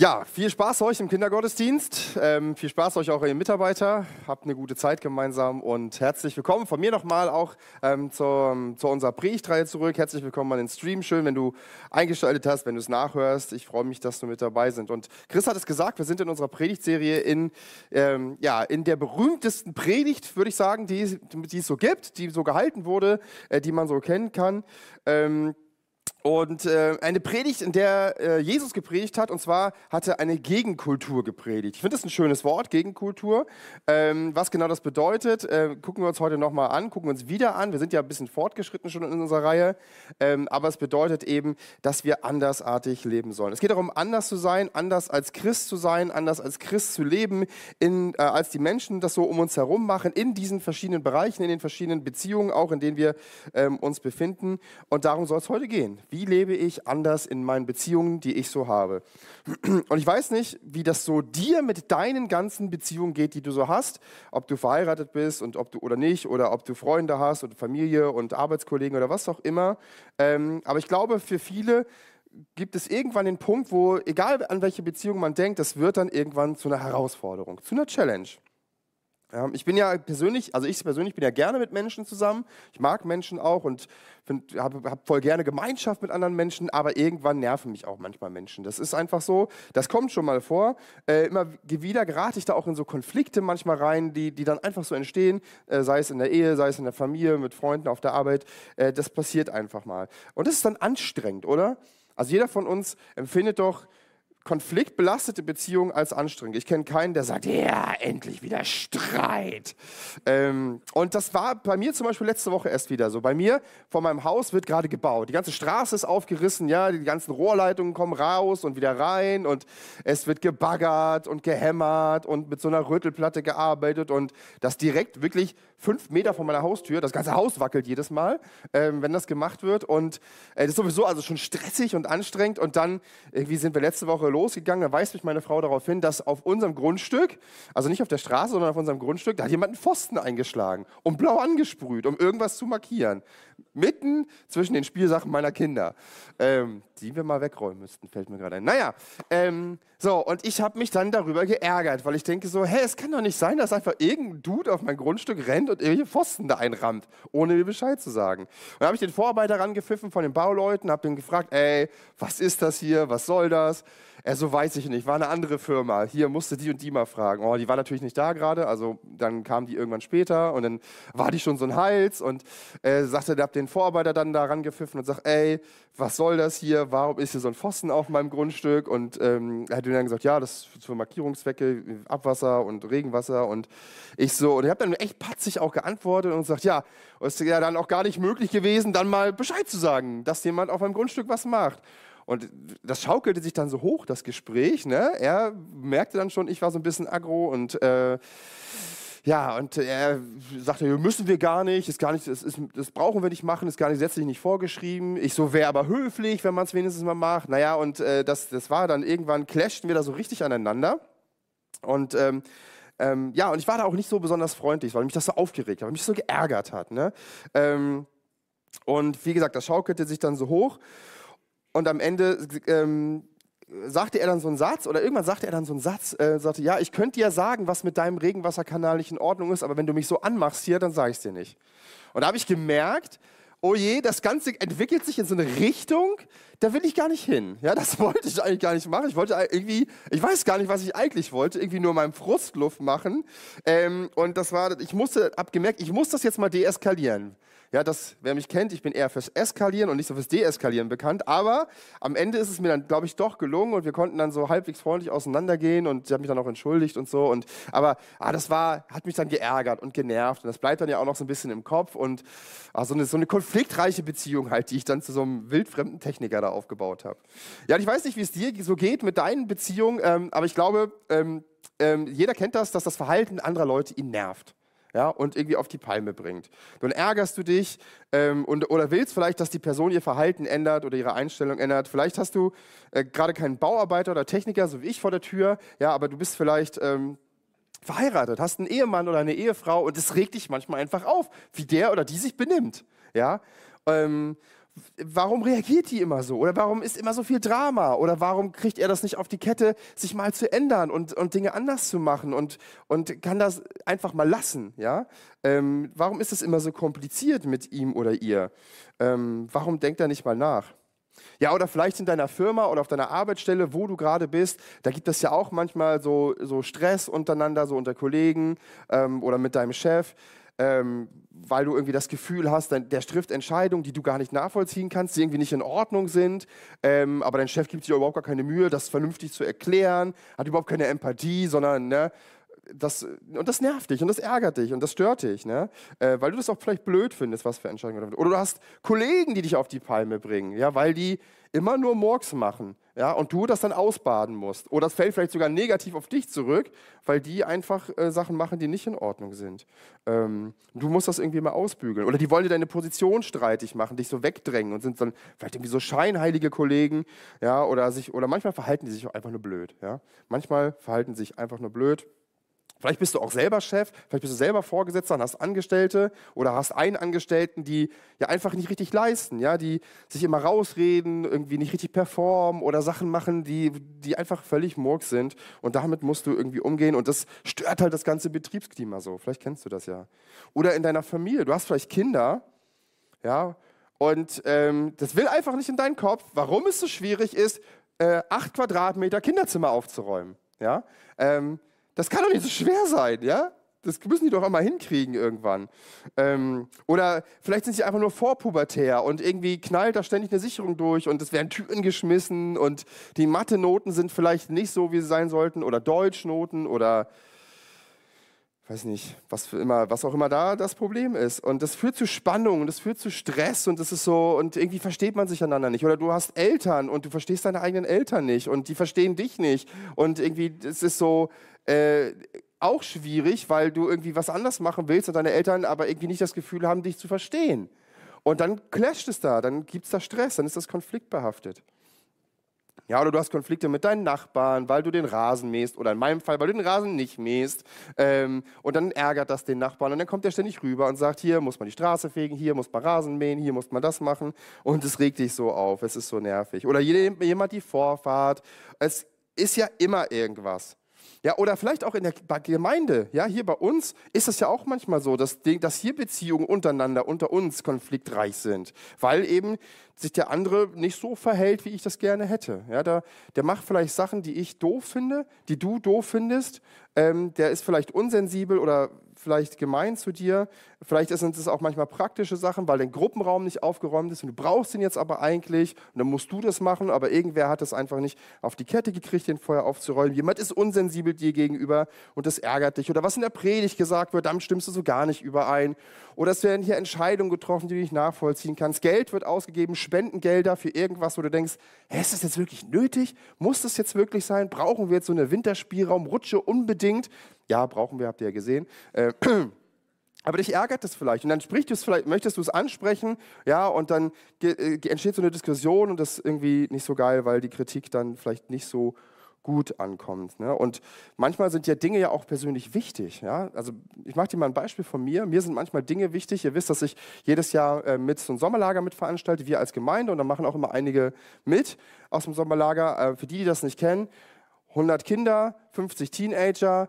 Ja, viel Spaß euch im Kindergottesdienst. Ähm, viel Spaß euch auch, ihr Mitarbeiter. Habt eine gute Zeit gemeinsam und herzlich willkommen von mir nochmal auch ähm, zur, zu unserer Predigtreihe zurück. Herzlich willkommen an den Stream. Schön, wenn du eingeschaltet hast, wenn du es nachhörst. Ich freue mich, dass du mit dabei bist. Und Chris hat es gesagt, wir sind in unserer Predigtserie in, ähm, ja, in der berühmtesten Predigt, würde ich sagen, die, die es so gibt, die so gehalten wurde, äh, die man so kennen kann. Und äh, eine Predigt, in der äh, Jesus gepredigt hat, und zwar hat er eine Gegenkultur gepredigt. Ich finde das ein schönes Wort, Gegenkultur. Ähm, was genau das bedeutet, äh, gucken wir uns heute nochmal an, gucken wir uns wieder an. Wir sind ja ein bisschen fortgeschritten schon in unserer Reihe, ähm, aber es bedeutet eben, dass wir andersartig leben sollen. Es geht darum, anders zu sein, anders als Christ zu sein, anders als Christ zu leben, in, äh, als die Menschen das so um uns herum machen, in diesen verschiedenen Bereichen, in den verschiedenen Beziehungen, auch in denen wir ähm, uns befinden. Und darum soll es heute gehen. Wie lebe ich anders in meinen Beziehungen, die ich so habe? Und ich weiß nicht, wie das so dir mit deinen ganzen Beziehungen geht, die du so hast, ob du verheiratet bist und ob du oder nicht, oder ob du Freunde hast oder Familie und Arbeitskollegen oder was auch immer. Ähm, aber ich glaube, für viele gibt es irgendwann den Punkt, wo, egal an welche Beziehung man denkt, das wird dann irgendwann zu einer Herausforderung, zu einer Challenge. Ja, ich bin ja persönlich, also ich persönlich bin ja gerne mit Menschen zusammen. Ich mag Menschen auch und habe hab voll gerne Gemeinschaft mit anderen Menschen, aber irgendwann nerven mich auch manchmal Menschen. Das ist einfach so, das kommt schon mal vor. Äh, immer wieder gerate ich da auch in so Konflikte manchmal rein, die, die dann einfach so entstehen, äh, sei es in der Ehe, sei es in der Familie, mit Freunden auf der Arbeit. Äh, das passiert einfach mal. Und das ist dann anstrengend, oder? Also jeder von uns empfindet doch konfliktbelastete Beziehungen als anstrengend. Ich kenne keinen, der sagt, ja, endlich wieder Streit. Ähm, und das war bei mir zum Beispiel letzte Woche erst wieder so. Bei mir vor meinem Haus wird gerade gebaut. Die ganze Straße ist aufgerissen, ja, die ganzen Rohrleitungen kommen raus und wieder rein und es wird gebaggert und gehämmert und mit so einer Rötelplatte gearbeitet und das direkt wirklich fünf Meter von meiner Haustür. Das ganze Haus wackelt jedes Mal, ähm, wenn das gemacht wird und äh, das ist sowieso also schon stressig und anstrengend und dann irgendwie sind wir letzte Woche losgegangen, da weist mich meine Frau darauf hin, dass auf unserem Grundstück, also nicht auf der Straße, sondern auf unserem Grundstück, da hat jemand einen Pfosten eingeschlagen und blau angesprüht, um irgendwas zu markieren. Mitten zwischen den Spielsachen meiner Kinder. Ähm, die wir mal wegräumen müssten, fällt mir gerade ein. Naja, ähm, so, und ich habe mich dann darüber geärgert, weil ich denke so, hä, es kann doch nicht sein, dass einfach irgendein Dude auf mein Grundstück rennt und irgendwelche Pfosten da einrammt, ohne mir Bescheid zu sagen. Und habe ich den Vorarbeiter rangepfiffen von den Bauleuten, habe den gefragt, ey, was ist das hier, was soll das? Er so, weiß ich nicht, war eine andere Firma. Hier musste die und die mal fragen. Oh, die war natürlich nicht da gerade, also dann kam die irgendwann später und dann war die schon so ein Hals und äh, sagte, der hat den Vorarbeiter dann da rangepfiffen und sagt, ey, was soll das hier? Warum ist hier so ein Pfosten auf meinem Grundstück? Und ähm, er hat dann gesagt, ja, das ist für Markierungszwecke, Abwasser und Regenwasser. Und ich so, und ich habe dann echt patzig auch geantwortet und gesagt, ja, es ist ja dann auch gar nicht möglich gewesen, dann mal Bescheid zu sagen, dass jemand auf meinem Grundstück was macht. Und das schaukelte sich dann so hoch, das Gespräch. Ne? Er merkte dann schon, ich war so ein bisschen aggro und äh, ja, und er sagte, müssen wir gar nicht, ist gar nicht das, ist, das brauchen wir nicht machen, ist gar nicht gesetzlich nicht vorgeschrieben. Ich so, wäre aber höflich, wenn man es wenigstens mal macht. Naja, und äh, das, das war dann irgendwann, clashten wir da so richtig aneinander. Und ähm, ähm, ja, und ich war da auch nicht so besonders freundlich, weil mich das so aufgeregt hat, weil mich das so geärgert hat. Ne? Ähm, und wie gesagt, das schaukelte sich dann so hoch. Und am Ende ähm, sagte er dann so einen Satz, oder irgendwann sagte er dann so einen Satz, äh, sagte, ja, ich könnte dir sagen, was mit deinem Regenwasserkanal nicht in Ordnung ist, aber wenn du mich so anmachst hier, dann sage ich es dir nicht. Und da habe ich gemerkt, oh je, das Ganze entwickelt sich in so eine Richtung, da will ich gar nicht hin. Ja, das wollte ich eigentlich gar nicht machen. Ich wollte irgendwie, ich weiß gar nicht, was ich eigentlich wollte, irgendwie nur meinem Frustluft machen. Ähm, und das war, ich musste, hab gemerkt, ich muss das jetzt mal deeskalieren. Ja, das, wer mich kennt, ich bin eher fürs Eskalieren und nicht so fürs Deeskalieren bekannt. Aber am Ende ist es mir dann, glaube ich, doch gelungen und wir konnten dann so halbwegs freundlich auseinandergehen und sie hat mich dann auch entschuldigt und so. Und, aber ah, das war, hat mich dann geärgert und genervt und das bleibt dann ja auch noch so ein bisschen im Kopf und ah, so, eine, so eine konfliktreiche Beziehung halt, die ich dann zu so einem wildfremden Techniker da aufgebaut habe. Ja, und ich weiß nicht, wie es dir so geht mit deinen Beziehungen, ähm, aber ich glaube, ähm, ähm, jeder kennt das, dass das Verhalten anderer Leute ihn nervt ja, und irgendwie auf die Palme bringt. Dann ärgerst du dich ähm, und, oder willst vielleicht, dass die Person ihr Verhalten ändert oder ihre Einstellung ändert. Vielleicht hast du äh, gerade keinen Bauarbeiter oder Techniker, so wie ich vor der Tür, ja, aber du bist vielleicht ähm, verheiratet, hast einen Ehemann oder eine Ehefrau und es regt dich manchmal einfach auf, wie der oder die sich benimmt. Ja? Ähm, warum reagiert die immer so? Oder warum ist immer so viel Drama? Oder warum kriegt er das nicht auf die Kette, sich mal zu ändern und, und Dinge anders zu machen und, und kann das einfach mal lassen? Ja? Ähm, warum ist es immer so kompliziert mit ihm oder ihr? Ähm, warum denkt er nicht mal nach? Ja, oder vielleicht in deiner Firma oder auf deiner Arbeitsstelle, wo du gerade bist, da gibt es ja auch manchmal so, so Stress untereinander, so unter Kollegen ähm, oder mit deinem Chef ähm, weil du irgendwie das Gefühl hast, der trifft Entscheidungen, die du gar nicht nachvollziehen kannst, die irgendwie nicht in Ordnung sind, ähm, aber dein Chef gibt sich überhaupt gar keine Mühe, das vernünftig zu erklären, hat überhaupt keine Empathie, sondern ne, das, und das nervt dich und das ärgert dich und das stört dich, ne? Äh, weil du das auch vielleicht blöd findest, was für Entscheidungen. Oder du hast Kollegen, die dich auf die Palme bringen, ja, weil die immer nur Murks machen ja, und du das dann ausbaden musst. Oder es fällt vielleicht sogar negativ auf dich zurück, weil die einfach äh, Sachen machen, die nicht in Ordnung sind. Ähm, du musst das irgendwie mal ausbügeln. Oder die wollen dir deine Position streitig machen, dich so wegdrängen und sind dann vielleicht irgendwie so scheinheilige Kollegen. Ja, oder, sich, oder manchmal verhalten die sich auch einfach nur blöd. Ja. Manchmal verhalten sie sich einfach nur blöd. Vielleicht bist du auch selber Chef, vielleicht bist du selber Vorgesetzter und hast Angestellte oder hast einen Angestellten, die ja einfach nicht richtig leisten, ja, die sich immer rausreden, irgendwie nicht richtig performen oder Sachen machen, die, die einfach völlig murks sind. Und damit musst du irgendwie umgehen und das stört halt das ganze Betriebsklima so. Vielleicht kennst du das ja. Oder in deiner Familie, du hast vielleicht Kinder, ja, und ähm, das will einfach nicht in deinen Kopf, warum es so schwierig ist, äh, acht Quadratmeter Kinderzimmer aufzuräumen. Ja? Ähm, das kann doch nicht so schwer sein, ja? Das müssen die doch einmal hinkriegen irgendwann. Ähm, oder vielleicht sind sie einfach nur vorpubertär und irgendwie knallt da ständig eine Sicherung durch und es werden Türen geschmissen und die Mathe-Noten sind vielleicht nicht so, wie sie sein sollten oder Deutschnoten oder weiß nicht, was, für immer, was auch immer da das Problem ist. Und das führt zu Spannung, das führt zu Stress und das ist so, und irgendwie versteht man sich einander nicht. Oder du hast Eltern und du verstehst deine eigenen Eltern nicht und die verstehen dich nicht. Und irgendwie, es ist so äh, auch schwierig, weil du irgendwie was anders machen willst und deine Eltern aber irgendwie nicht das Gefühl haben, dich zu verstehen. Und dann clasht es da, dann gibt es da Stress, dann ist das konfliktbehaftet. Ja, oder du hast Konflikte mit deinen Nachbarn, weil du den Rasen mähst oder in meinem Fall, weil du den Rasen nicht mähst. Ähm, und dann ärgert das den Nachbarn und dann kommt der ständig rüber und sagt, hier muss man die Straße fegen, hier muss man Rasen mähen, hier muss man das machen. Und es regt dich so auf, es ist so nervig. Oder jemand die Vorfahrt. Es ist ja immer irgendwas. Ja, oder vielleicht auch in der Gemeinde, ja, hier bei uns ist es ja auch manchmal so, dass, dass hier Beziehungen untereinander, unter uns konfliktreich sind, weil eben sich der andere nicht so verhält, wie ich das gerne hätte. Ja, der, der macht vielleicht Sachen, die ich doof finde, die du doof findest. Ähm, der ist vielleicht unsensibel oder vielleicht gemein zu dir. Vielleicht sind es auch manchmal praktische Sachen, weil dein Gruppenraum nicht aufgeräumt ist und du brauchst ihn jetzt aber eigentlich und dann musst du das machen, aber irgendwer hat es einfach nicht auf die Kette gekriegt, den Feuer aufzuräumen. Jemand ist unsensibel dir gegenüber und das ärgert dich. Oder was in der Predigt gesagt wird, damit stimmst du so gar nicht überein. Oder es werden hier Entscheidungen getroffen, die du nicht nachvollziehen kannst. Geld wird ausgegeben, Spendengelder für irgendwas, wo du denkst, hey, ist das jetzt wirklich nötig? Muss das jetzt wirklich sein? Brauchen wir jetzt so eine Winterspielraumrutsche unbedingt? Ja, brauchen wir, habt ihr ja gesehen. Äh, aber dich ärgert das vielleicht und dann sprichst du es vielleicht, möchtest du es ansprechen, ja, und dann äh, entsteht so eine Diskussion und das ist irgendwie nicht so geil, weil die Kritik dann vielleicht nicht so gut ankommt. Ne? Und manchmal sind ja Dinge ja auch persönlich wichtig. Ja? Also ich mache dir mal ein Beispiel von mir. Mir sind manchmal Dinge wichtig. Ihr wisst, dass ich jedes Jahr äh, mit so einem Sommerlager mitveranstaltet, wir als Gemeinde, und da machen auch immer einige mit aus dem Sommerlager. Äh, für die, die das nicht kennen, 100 Kinder, 50 Teenager,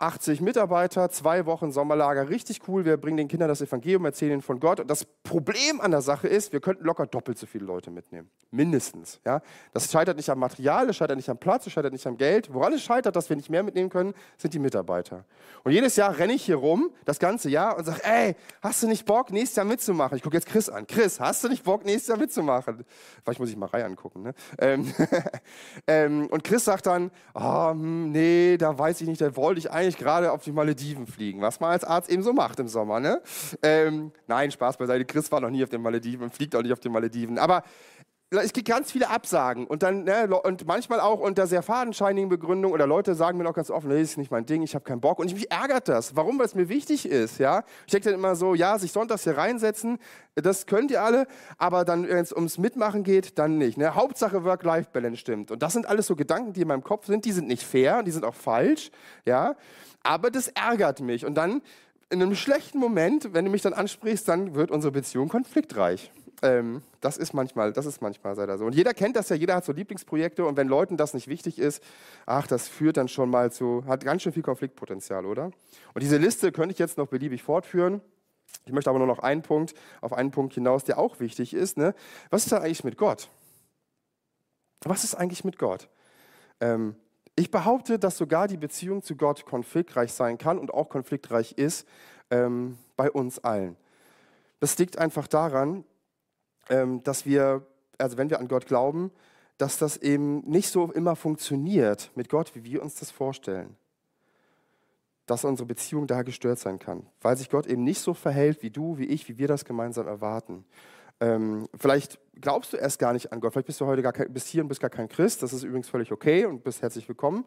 80 Mitarbeiter, zwei Wochen Sommerlager, richtig cool. Wir bringen den Kindern das Evangelium, erzählen ihnen von Gott. Und das Problem an der Sache ist, wir könnten locker doppelt so viele Leute mitnehmen. Mindestens. Ja? Das scheitert nicht am Material, es scheitert nicht am Platz, es scheitert nicht am Geld. Woran es scheitert, dass wir nicht mehr mitnehmen können, sind die Mitarbeiter. Und jedes Jahr renne ich hier rum, das ganze Jahr, und sage, ey, hast du nicht Bock, nächstes Jahr mitzumachen? Ich gucke jetzt Chris an. Chris, hast du nicht Bock, nächstes Jahr mitzumachen? Vielleicht muss ich mal Reihe angucken. Ne? Ähm, ähm, und Chris sagt dann, oh, nee, da weiß ich nicht, da wollte ich eigentlich eigentlich gerade auf die Malediven fliegen, was man als Arzt eben so macht im Sommer. Ne? Ähm, nein, Spaß beiseite. Chris war noch nie auf den Malediven und fliegt auch nicht auf den Malediven. Aber es gibt ganz viele Absagen und dann ne, und manchmal auch unter sehr fadenscheinigen Begründungen oder Leute sagen mir auch ganz offen, das ist nicht mein Ding, ich habe keinen Bock und mich ärgert das. Warum? Weil es mir wichtig ist, ja? Ich denke dann immer so, ja, sich sonntags hier reinsetzen, das könnt ihr alle, aber dann wenn es ums Mitmachen geht, dann nicht. Ne? Hauptsache Work-Life-Balance stimmt und das sind alles so Gedanken, die in meinem Kopf sind, die sind nicht fair, die sind auch falsch, ja? Aber das ärgert mich und dann in einem schlechten Moment, wenn du mich dann ansprichst, dann wird unsere Beziehung konfliktreich. Ähm, das ist manchmal, das ist manchmal leider so. Und jeder kennt das ja, jeder hat so Lieblingsprojekte und wenn Leuten das nicht wichtig ist, ach, das führt dann schon mal zu, hat ganz schön viel Konfliktpotenzial, oder? Und diese Liste könnte ich jetzt noch beliebig fortführen. Ich möchte aber nur noch einen Punkt, auf einen Punkt hinaus, der auch wichtig ist. Ne? Was ist da eigentlich mit Gott? Was ist eigentlich mit Gott? Ähm, ich behaupte, dass sogar die Beziehung zu Gott konfliktreich sein kann und auch konfliktreich ist ähm, bei uns allen. Das liegt einfach daran, ähm, dass wir, also wenn wir an Gott glauben, dass das eben nicht so immer funktioniert mit Gott, wie wir uns das vorstellen. Dass unsere Beziehung da gestört sein kann, weil sich Gott eben nicht so verhält wie du, wie ich, wie wir das gemeinsam erwarten. Ähm, vielleicht glaubst du erst gar nicht an Gott, vielleicht bist du heute gar kein, bist hier und bist gar kein Christ, das ist übrigens völlig okay und bist herzlich willkommen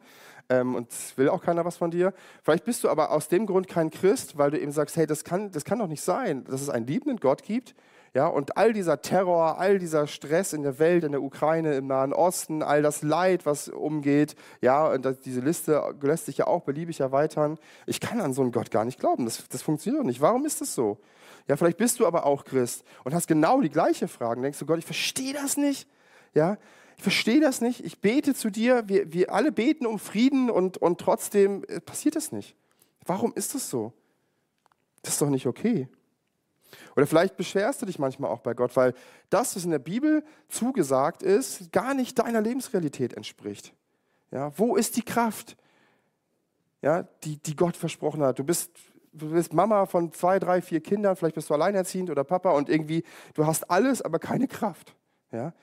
ähm, und will auch keiner was von dir. Vielleicht bist du aber aus dem Grund kein Christ, weil du eben sagst, hey, das kann, das kann doch nicht sein, dass es einen liebenden Gott gibt, ja, und all dieser Terror, all dieser Stress in der Welt, in der Ukraine, im Nahen Osten, all das Leid, was umgeht, ja, und diese Liste lässt sich ja auch beliebig erweitern. Ich kann an so einen Gott gar nicht glauben. Das, das funktioniert doch nicht. Warum ist das so? Ja, vielleicht bist du aber auch Christ und hast genau die gleiche Frage. Denkst du, Gott, ich verstehe das nicht. Ja, ich verstehe das nicht. Ich bete zu dir. Wir, wir alle beten um Frieden und, und trotzdem äh, passiert das nicht. Warum ist das so? Das ist doch nicht okay. Oder vielleicht beschwerst du dich manchmal auch bei Gott, weil das, was in der Bibel zugesagt ist, gar nicht deiner Lebensrealität entspricht. Ja, wo ist die Kraft, ja, die, die Gott versprochen hat? Du bist du bist Mama von zwei, drei, vier Kindern, vielleicht bist du alleinerziehend oder Papa und irgendwie, du hast alles, aber keine Kraft. Ja?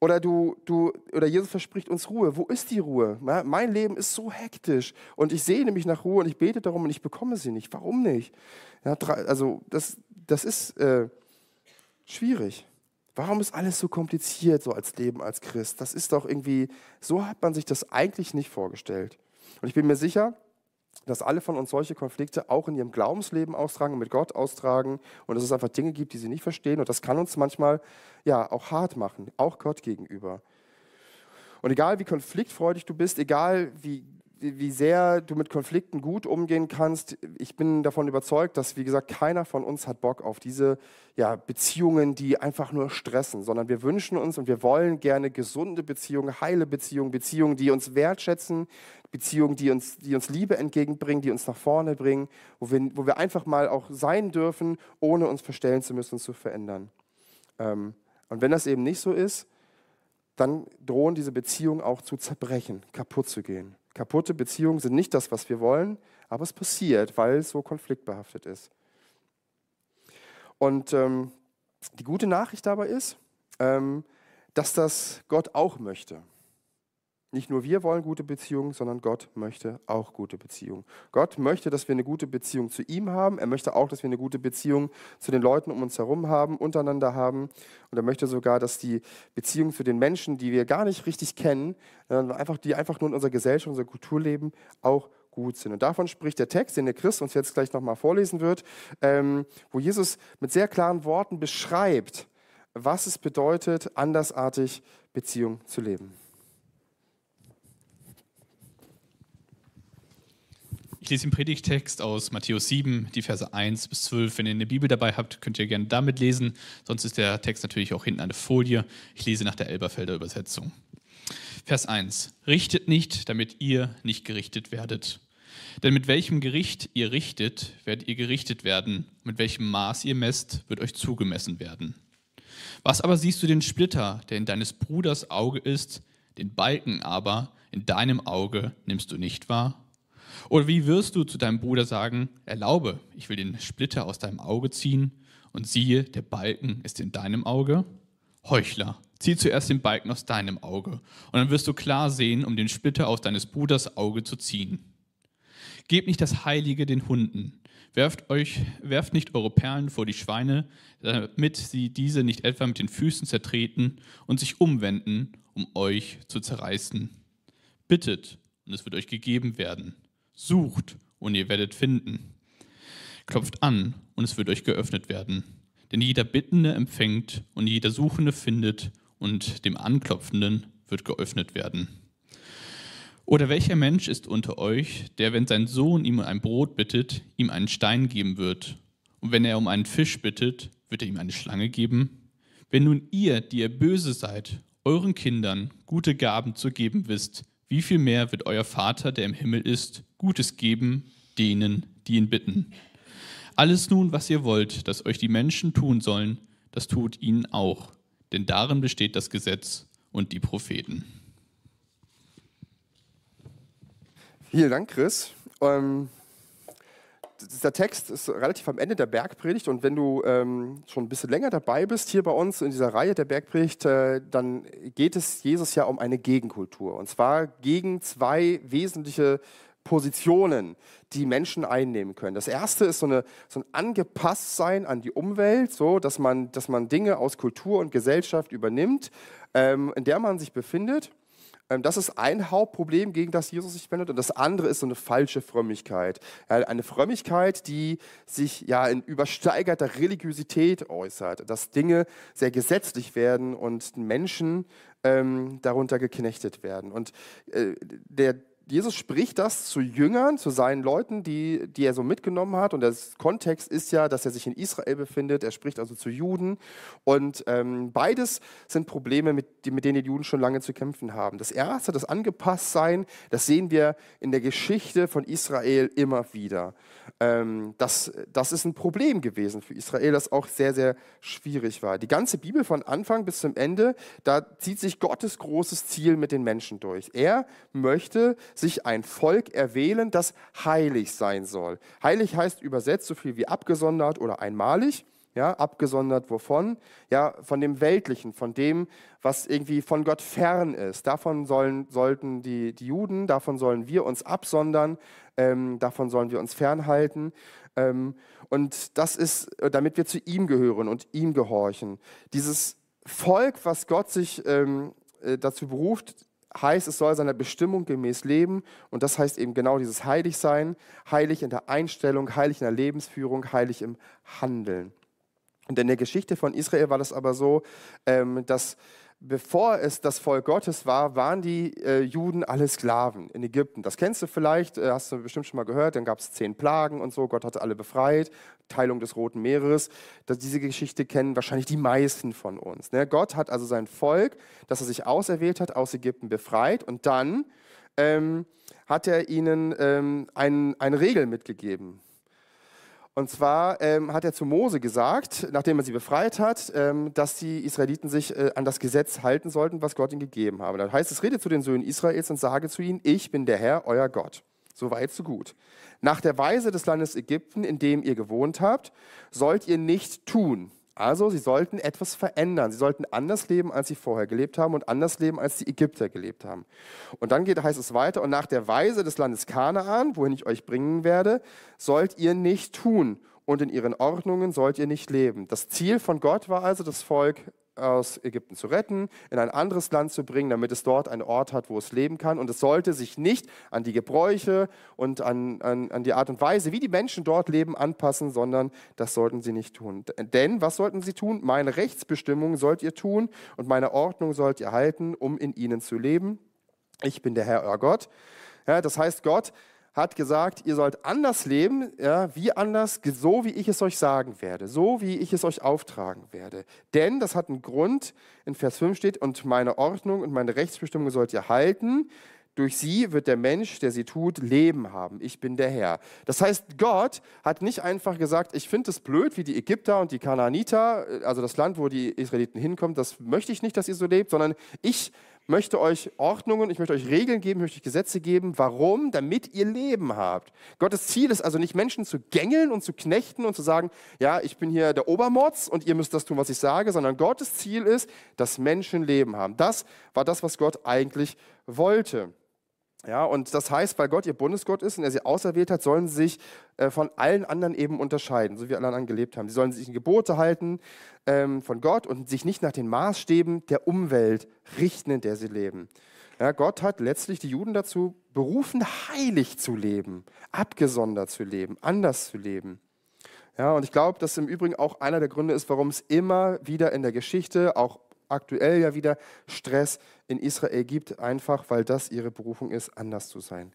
Oder, du, du, oder Jesus verspricht uns Ruhe. Wo ist die Ruhe? Mein Leben ist so hektisch und ich sehne mich nach Ruhe und ich bete darum und ich bekomme sie nicht. Warum nicht? Ja, also das, das ist äh, schwierig. Warum ist alles so kompliziert, so als Leben als Christ? Das ist doch irgendwie, so hat man sich das eigentlich nicht vorgestellt. Und ich bin mir sicher, dass alle von uns solche Konflikte auch in ihrem Glaubensleben austragen und mit Gott austragen und dass es einfach Dinge gibt, die sie nicht verstehen und das kann uns manchmal ja auch hart machen, auch Gott gegenüber. Und egal wie konfliktfreudig du bist, egal wie wie sehr du mit Konflikten gut umgehen kannst. Ich bin davon überzeugt, dass, wie gesagt, keiner von uns hat Bock auf diese ja, Beziehungen, die einfach nur stressen, sondern wir wünschen uns und wir wollen gerne gesunde Beziehungen, heile Beziehungen, Beziehungen, die uns wertschätzen, Beziehungen, die uns, die uns Liebe entgegenbringen, die uns nach vorne bringen, wo wir, wo wir einfach mal auch sein dürfen, ohne uns verstellen zu müssen und zu verändern. Ähm, und wenn das eben nicht so ist, dann drohen diese Beziehungen auch zu zerbrechen, kaputt zu gehen. Kaputte Beziehungen sind nicht das, was wir wollen, aber es passiert, weil es so konfliktbehaftet ist. Und ähm, die gute Nachricht dabei ist, ähm, dass das Gott auch möchte. Nicht nur wir wollen gute Beziehungen, sondern Gott möchte auch gute Beziehungen. Gott möchte, dass wir eine gute Beziehung zu ihm haben. Er möchte auch, dass wir eine gute Beziehung zu den Leuten um uns herum haben, untereinander haben. Und er möchte sogar, dass die Beziehung zu den Menschen, die wir gar nicht richtig kennen, einfach, die einfach nur in unserer Gesellschaft, unserer Kultur leben, auch gut sind. Und davon spricht der Text, den der Christ uns jetzt gleich nochmal vorlesen wird, ähm, wo Jesus mit sehr klaren Worten beschreibt, was es bedeutet, andersartig Beziehung zu leben. Ich lese den Predigtext aus Matthäus 7, die Verse 1 bis 12. Wenn ihr eine Bibel dabei habt, könnt ihr gerne damit lesen. Sonst ist der Text natürlich auch hinten eine Folie. Ich lese nach der Elberfelder Übersetzung. Vers 1. Richtet nicht, damit ihr nicht gerichtet werdet. Denn mit welchem Gericht ihr richtet, werdet ihr gerichtet werden. Mit welchem Maß ihr messt, wird euch zugemessen werden. Was aber siehst du den Splitter, der in deines Bruders Auge ist, den Balken aber in deinem Auge nimmst du nicht wahr? Oder wie wirst du zu deinem Bruder sagen, erlaube, ich will den Splitter aus deinem Auge ziehen und siehe, der Balken ist in deinem Auge? Heuchler, zieh zuerst den Balken aus deinem Auge und dann wirst du klar sehen, um den Splitter aus deines Bruders Auge zu ziehen. Gebt nicht das Heilige den Hunden, werft, euch, werft nicht eure Perlen vor die Schweine, damit sie diese nicht etwa mit den Füßen zertreten und sich umwenden, um euch zu zerreißen. Bittet, und es wird euch gegeben werden. Sucht und ihr werdet finden. Klopft an und es wird euch geöffnet werden. Denn jeder Bittende empfängt und jeder Suchende findet und dem Anklopfenden wird geöffnet werden. Oder welcher Mensch ist unter euch, der, wenn sein Sohn ihm ein Brot bittet, ihm einen Stein geben wird? Und wenn er um einen Fisch bittet, wird er ihm eine Schlange geben? Wenn nun ihr, die ihr böse seid, euren Kindern gute Gaben zu geben wisst, wie viel mehr wird euer Vater, der im Himmel ist, Gutes geben denen, die ihn bitten. Alles nun, was ihr wollt, dass euch die Menschen tun sollen, das tut ihnen auch, denn darin besteht das Gesetz und die Propheten. Vielen Dank, Chris. Ähm, dieser Text ist relativ am Ende der Bergpredigt und wenn du ähm, schon ein bisschen länger dabei bist hier bei uns in dieser Reihe der Bergpredigt, äh, dann geht es Jesus ja um eine Gegenkultur und zwar gegen zwei wesentliche Positionen, die Menschen einnehmen können. Das erste ist so, eine, so ein Angepasstsein an die Umwelt, so dass man, dass man Dinge aus Kultur und Gesellschaft übernimmt, ähm, in der man sich befindet. Ähm, das ist ein Hauptproblem, gegen das Jesus sich wendet. Und das andere ist so eine falsche Frömmigkeit. eine Frömmigkeit, die sich ja in übersteigerter Religiosität äußert, dass Dinge sehr gesetzlich werden und Menschen ähm, darunter geknechtet werden. Und äh, der Jesus spricht das zu Jüngern, zu seinen Leuten, die, die er so mitgenommen hat. Und der Kontext ist ja, dass er sich in Israel befindet. Er spricht also zu Juden. Und ähm, beides sind Probleme, mit, mit denen die Juden schon lange zu kämpfen haben. Das erste, das Angepasstsein, das sehen wir in der Geschichte von Israel immer wieder. Ähm, das, das ist ein Problem gewesen für Israel, das auch sehr, sehr schwierig war. Die ganze Bibel von Anfang bis zum Ende, da zieht sich Gottes großes Ziel mit den Menschen durch. Er möchte sich ein Volk erwählen, das heilig sein soll. Heilig heißt übersetzt so viel wie abgesondert oder einmalig. Ja, abgesondert wovon? Ja, von dem Weltlichen, von dem, was irgendwie von Gott fern ist. Davon sollen, sollten die, die Juden, davon sollen wir uns absondern, ähm, davon sollen wir uns fernhalten. Ähm, und das ist, äh, damit wir zu ihm gehören und ihm gehorchen. Dieses Volk, was Gott sich ähm, äh, dazu beruft, heißt, es soll seiner Bestimmung gemäß leben. Und das heißt eben genau dieses Heiligsein, heilig in der Einstellung, heilig in der Lebensführung, heilig im Handeln. Und in der Geschichte von Israel war das aber so, ähm, dass bevor es das Volk Gottes war, waren die äh, Juden alle Sklaven in Ägypten. Das kennst du vielleicht, äh, hast du bestimmt schon mal gehört. Dann gab es zehn Plagen und so. Gott hatte alle befreit. Teilung des Roten Meeres. Das, diese Geschichte kennen wahrscheinlich die meisten von uns. Ne? Gott hat also sein Volk, das er sich auserwählt hat, aus Ägypten befreit. Und dann ähm, hat er ihnen ähm, ein, eine Regel mitgegeben. Und zwar ähm, hat er zu Mose gesagt, nachdem er sie befreit hat, ähm, dass die Israeliten sich äh, an das Gesetz halten sollten, was Gott ihnen gegeben habe. Das heißt, es redet zu den Söhnen Israels und sage zu ihnen, ich bin der Herr, euer Gott. So weit, so gut. Nach der Weise des Landes Ägypten, in dem ihr gewohnt habt, sollt ihr nicht tun, also sie sollten etwas verändern. Sie sollten anders leben, als sie vorher gelebt haben und anders leben, als die Ägypter gelebt haben. Und dann geht, heißt es weiter, und nach der Weise des Landes Kanaan, wohin ich euch bringen werde, sollt ihr nicht tun und in ihren Ordnungen sollt ihr nicht leben. Das Ziel von Gott war also, das Volk aus Ägypten zu retten, in ein anderes Land zu bringen, damit es dort einen Ort hat, wo es leben kann. Und es sollte sich nicht an die Gebräuche und an, an, an die Art und Weise, wie die Menschen dort leben, anpassen, sondern das sollten sie nicht tun. Denn was sollten sie tun? Meine Rechtsbestimmung sollt ihr tun und meine Ordnung sollt ihr halten, um in ihnen zu leben. Ich bin der Herr, euer Gott. Ja, das heißt, Gott hat gesagt, ihr sollt anders leben, ja, wie anders, so wie ich es euch sagen werde, so wie ich es euch auftragen werde. Denn das hat einen Grund, in Vers 5 steht, und meine Ordnung und meine Rechtsbestimmung sollt ihr halten. Durch sie wird der Mensch, der sie tut, Leben haben. Ich bin der Herr. Das heißt, Gott hat nicht einfach gesagt, ich finde es blöd, wie die Ägypter und die Kanaaniter, also das Land, wo die Israeliten hinkommen, das möchte ich nicht, dass ihr so lebt, sondern ich möchte euch Ordnungen, ich möchte euch Regeln geben, ich möchte euch Gesetze geben. Warum? Damit ihr Leben habt. Gottes Ziel ist also nicht, Menschen zu gängeln und zu knechten und zu sagen, ja, ich bin hier der Obermotz und ihr müsst das tun, was ich sage, sondern Gottes Ziel ist, dass Menschen Leben haben. Das war das, was Gott eigentlich wollte. Ja, und das heißt, weil Gott ihr Bundesgott ist und er sie auserwählt hat, sollen sie sich äh, von allen anderen eben unterscheiden, so wie alle anderen gelebt haben. Sie sollen sich in Gebote halten ähm, von Gott und sich nicht nach den Maßstäben der Umwelt richten, in der sie leben. Ja, Gott hat letztlich die Juden dazu berufen, heilig zu leben, abgesondert zu leben, anders zu leben. Ja, und ich glaube, dass im Übrigen auch einer der Gründe ist, warum es immer wieder in der Geschichte, auch aktuell ja wieder Stress in Israel gibt, einfach weil das ihre Berufung ist, anders zu sein.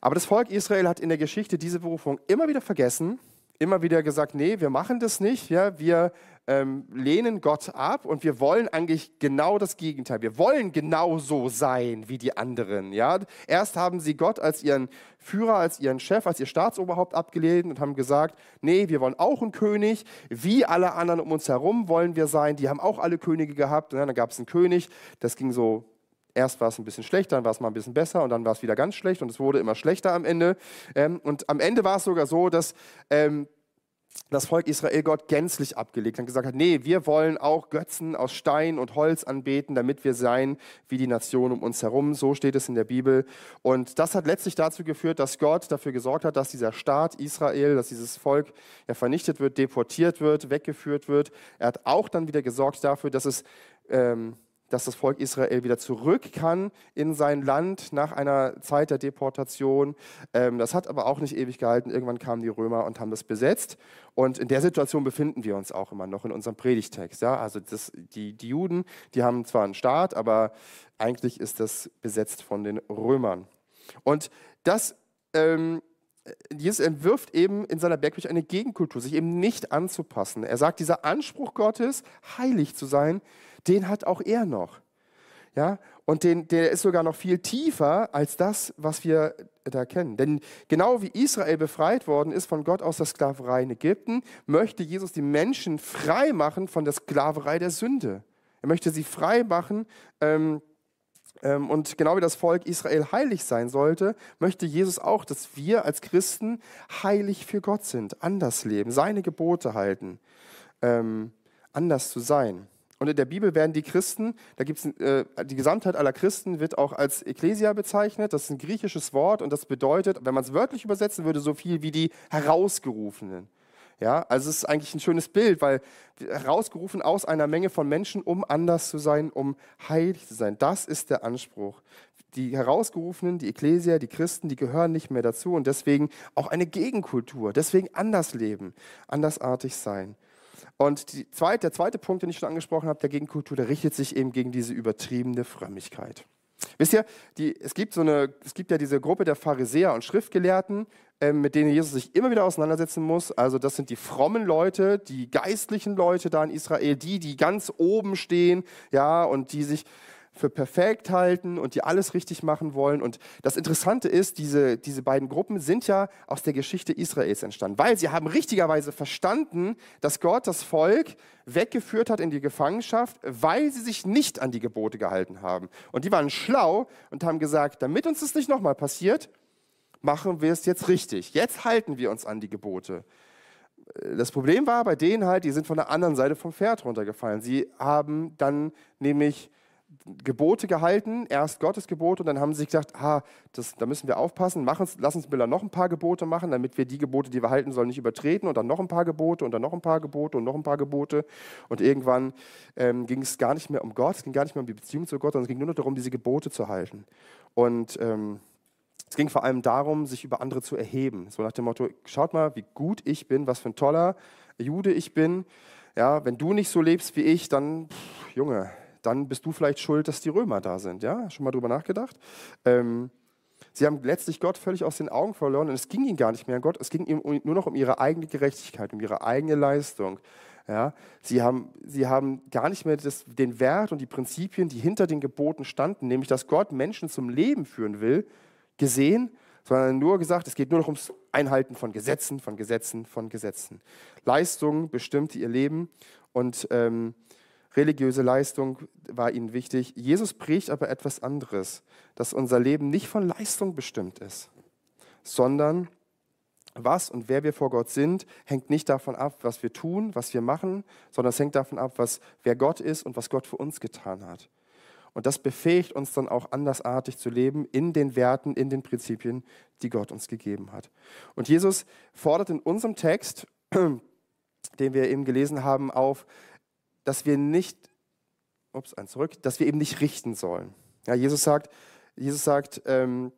Aber das Volk Israel hat in der Geschichte diese Berufung immer wieder vergessen, immer wieder gesagt, nee, wir machen das nicht. Ja, wir ähm, lehnen Gott ab und wir wollen eigentlich genau das Gegenteil. Wir wollen genauso sein wie die anderen. Ja? Erst haben sie Gott als ihren Führer, als ihren Chef, als ihr Staatsoberhaupt abgelehnt und haben gesagt, nee, wir wollen auch einen König, wie alle anderen um uns herum wollen wir sein. Die haben auch alle Könige gehabt. Und dann gab es einen König, das ging so Erst war es ein bisschen schlecht, dann war es mal ein bisschen besser und dann war es wieder ganz schlecht und es wurde immer schlechter am Ende. Ähm, und am Ende war es sogar so, dass ähm, das Volk Israel Gott gänzlich abgelegt hat und gesagt hat, nee, wir wollen auch Götzen aus Stein und Holz anbeten, damit wir sein wie die Nation um uns herum. So steht es in der Bibel. Und das hat letztlich dazu geführt, dass Gott dafür gesorgt hat, dass dieser Staat Israel, dass dieses Volk ja, vernichtet wird, deportiert wird, weggeführt wird. Er hat auch dann wieder gesorgt dafür, dass es ähm, dass das Volk Israel wieder zurück kann in sein Land nach einer Zeit der Deportation. Ähm, das hat aber auch nicht ewig gehalten. Irgendwann kamen die Römer und haben das besetzt. Und in der Situation befinden wir uns auch immer noch in unserem Predigtext. Ja? Also das, die, die Juden, die haben zwar einen Staat, aber eigentlich ist das besetzt von den Römern. Und das ähm, Jesus entwirft eben in seiner Bergpredigt eine Gegenkultur, sich eben nicht anzupassen. Er sagt, dieser Anspruch Gottes, heilig zu sein, den hat auch er noch. Ja? Und den, der ist sogar noch viel tiefer als das, was wir da kennen. Denn genau wie Israel befreit worden ist von Gott aus der Sklaverei in Ägypten, möchte Jesus die Menschen frei machen von der Sklaverei der Sünde. Er möchte sie frei machen. Ähm, ähm, und genau wie das Volk Israel heilig sein sollte, möchte Jesus auch, dass wir als Christen heilig für Gott sind, anders leben, seine Gebote halten, ähm, anders zu sein. Und in der Bibel werden die Christen, da gibt es äh, die Gesamtheit aller Christen wird auch als Ekklesia bezeichnet. Das ist ein griechisches Wort und das bedeutet, wenn man es wörtlich übersetzen würde, so viel wie die Herausgerufenen. Ja, also es ist eigentlich ein schönes Bild, weil herausgerufen aus einer Menge von Menschen, um anders zu sein, um heilig zu sein. Das ist der Anspruch. Die Herausgerufenen, die Ekklesia, die Christen, die gehören nicht mehr dazu und deswegen auch eine Gegenkultur. Deswegen anders leben, andersartig sein. Und zweite, der zweite Punkt, den ich schon angesprochen habe, der Gegenkultur, der richtet sich eben gegen diese übertriebene Frömmigkeit. Wisst ihr, die, es, gibt so eine, es gibt ja diese Gruppe der Pharisäer und Schriftgelehrten, äh, mit denen Jesus sich immer wieder auseinandersetzen muss. Also das sind die frommen Leute, die geistlichen Leute da in Israel, die, die ganz oben stehen, ja, und die sich für perfekt halten und die alles richtig machen wollen. Und das Interessante ist, diese, diese beiden Gruppen sind ja aus der Geschichte Israels entstanden, weil sie haben richtigerweise verstanden, dass Gott das Volk weggeführt hat in die Gefangenschaft, weil sie sich nicht an die Gebote gehalten haben. Und die waren schlau und haben gesagt, damit uns das nicht nochmal passiert, machen wir es jetzt richtig. Jetzt halten wir uns an die Gebote. Das Problem war bei denen halt, die sind von der anderen Seite vom Pferd runtergefallen. Sie haben dann nämlich Gebote gehalten, erst Gottes Gebote und dann haben sie gedacht, ah, das, da müssen wir aufpassen, machen, lass uns Miller noch ein paar Gebote machen, damit wir die Gebote, die wir halten sollen, nicht übertreten und dann noch ein paar Gebote und dann noch ein paar Gebote und noch ein paar Gebote. Und irgendwann ähm, ging es gar nicht mehr um Gott, es ging gar nicht mehr um die Beziehung zu Gott, sondern es ging nur noch darum, diese Gebote zu halten. Und ähm, es ging vor allem darum, sich über andere zu erheben, so nach dem Motto, schaut mal, wie gut ich bin, was für ein toller Jude ich bin, ja, wenn du nicht so lebst wie ich, dann, pff, Junge, dann bist du vielleicht schuld, dass die Römer da sind. Ja, schon mal drüber nachgedacht? Ähm, sie haben letztlich Gott völlig aus den Augen verloren und es ging ihnen gar nicht mehr um Gott, es ging ihnen nur noch um ihre eigene Gerechtigkeit, um ihre eigene Leistung. Ja, sie, haben, sie haben gar nicht mehr das, den Wert und die Prinzipien, die hinter den Geboten standen, nämlich dass Gott Menschen zum Leben führen will, gesehen, sondern nur gesagt, es geht nur noch ums Einhalten von Gesetzen, von Gesetzen, von Gesetzen. Leistung bestimmte ihr Leben und ähm, religiöse Leistung war ihnen wichtig. Jesus predigt aber etwas anderes, dass unser Leben nicht von Leistung bestimmt ist, sondern was und wer wir vor Gott sind, hängt nicht davon ab, was wir tun, was wir machen, sondern es hängt davon ab, was, wer Gott ist und was Gott für uns getan hat. Und das befähigt uns dann auch andersartig zu leben in den Werten, in den Prinzipien, die Gott uns gegeben hat. Und Jesus fordert in unserem Text, den wir eben gelesen haben, auf, dass wir nicht, ups, ein zurück, dass wir eben nicht richten sollen. Ja, Jesus sagt, Jesus sagt, ähm,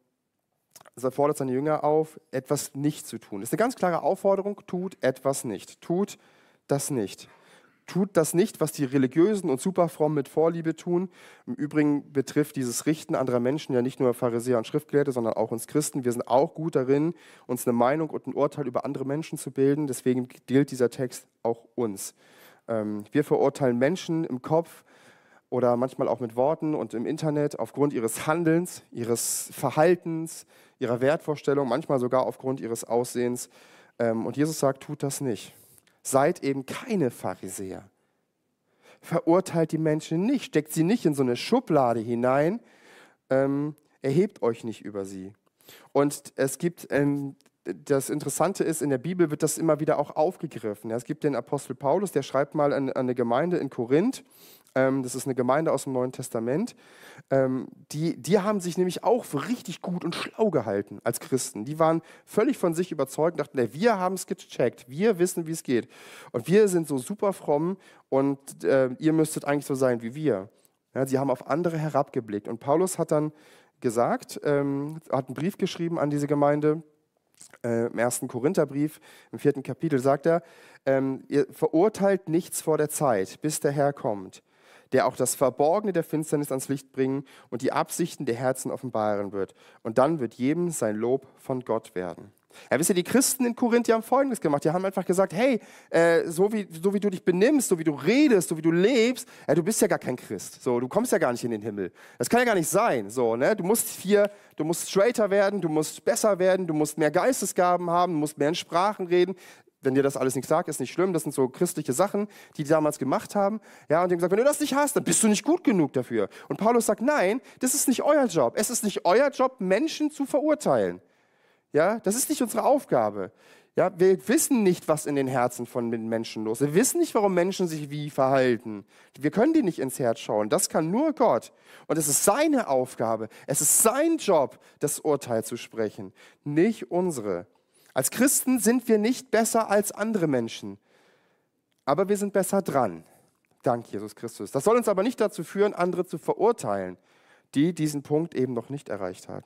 er fordert seine Jünger auf, etwas nicht zu tun. Das ist eine ganz klare Aufforderung, tut etwas nicht. Tut das nicht. Tut das nicht, was die Religiösen und Superfrommen mit Vorliebe tun. Im Übrigen betrifft dieses Richten anderer Menschen ja nicht nur Pharisäer und Schriftgelehrte, sondern auch uns Christen. Wir sind auch gut darin, uns eine Meinung und ein Urteil über andere Menschen zu bilden. Deswegen gilt dieser Text auch uns. Ähm, wir verurteilen Menschen im Kopf oder manchmal auch mit Worten und im Internet aufgrund ihres Handelns, ihres Verhaltens, ihrer Wertvorstellung, manchmal sogar aufgrund ihres Aussehens. Ähm, und Jesus sagt, tut das nicht. Seid eben keine Pharisäer. Verurteilt die Menschen nicht, steckt sie nicht in so eine Schublade hinein, ähm, erhebt euch nicht über sie. Und es gibt, ähm, das Interessante ist, in der Bibel wird das immer wieder auch aufgegriffen. Es gibt den Apostel Paulus, der schreibt mal an, eine Gemeinde in Korinth, ähm, das ist eine Gemeinde aus dem Neuen Testament. Ähm, die, die haben sich nämlich auch für richtig gut und schlau gehalten als Christen. Die waren völlig von sich überzeugt, dachten, nee, wir haben es gecheckt, wir wissen, wie es geht. Und wir sind so super fromm und äh, ihr müsstet eigentlich so sein wie wir. Sie haben auf andere herabgeblickt. Und Paulus hat dann gesagt, ähm, hat einen Brief geschrieben an diese Gemeinde, äh, im ersten Korintherbrief, im vierten Kapitel, sagt er, ähm, ihr verurteilt nichts vor der Zeit, bis der Herr kommt der auch das Verborgene der Finsternis ans Licht bringen und die Absichten der Herzen offenbaren wird. Und dann wird jedem sein Lob von Gott werden. Ja, wisst ihr, die Christen in Korinth, die haben Folgendes gemacht. Die haben einfach gesagt, hey, äh, so, wie, so wie du dich benimmst, so wie du redest, so wie du lebst, äh, du bist ja gar kein Christ. So, du kommst ja gar nicht in den Himmel. Das kann ja gar nicht sein. So, ne? Du musst hier, du musst straighter werden, du musst besser werden, du musst mehr Geistesgaben haben, du musst mehr in Sprachen reden wenn dir das alles nicht sagt, ist nicht schlimm. Das sind so christliche Sachen, die die damals gemacht haben. Ja, und die haben gesagt, wenn du das nicht hast, dann bist du nicht gut genug dafür. Und Paulus sagt, nein, das ist nicht euer Job. Es ist nicht euer Job, Menschen zu verurteilen. Ja, das ist nicht unsere Aufgabe. Ja, wir wissen nicht, was in den Herzen von den Menschen los ist. Wir wissen nicht, warum Menschen sich wie verhalten. Wir können die nicht ins Herz schauen. Das kann nur Gott. Und es ist seine Aufgabe. Es ist sein Job, das Urteil zu sprechen, nicht unsere. Als Christen sind wir nicht besser als andere Menschen, aber wir sind besser dran. Dank Jesus Christus. Das soll uns aber nicht dazu führen, andere zu verurteilen, die diesen Punkt eben noch nicht erreicht haben.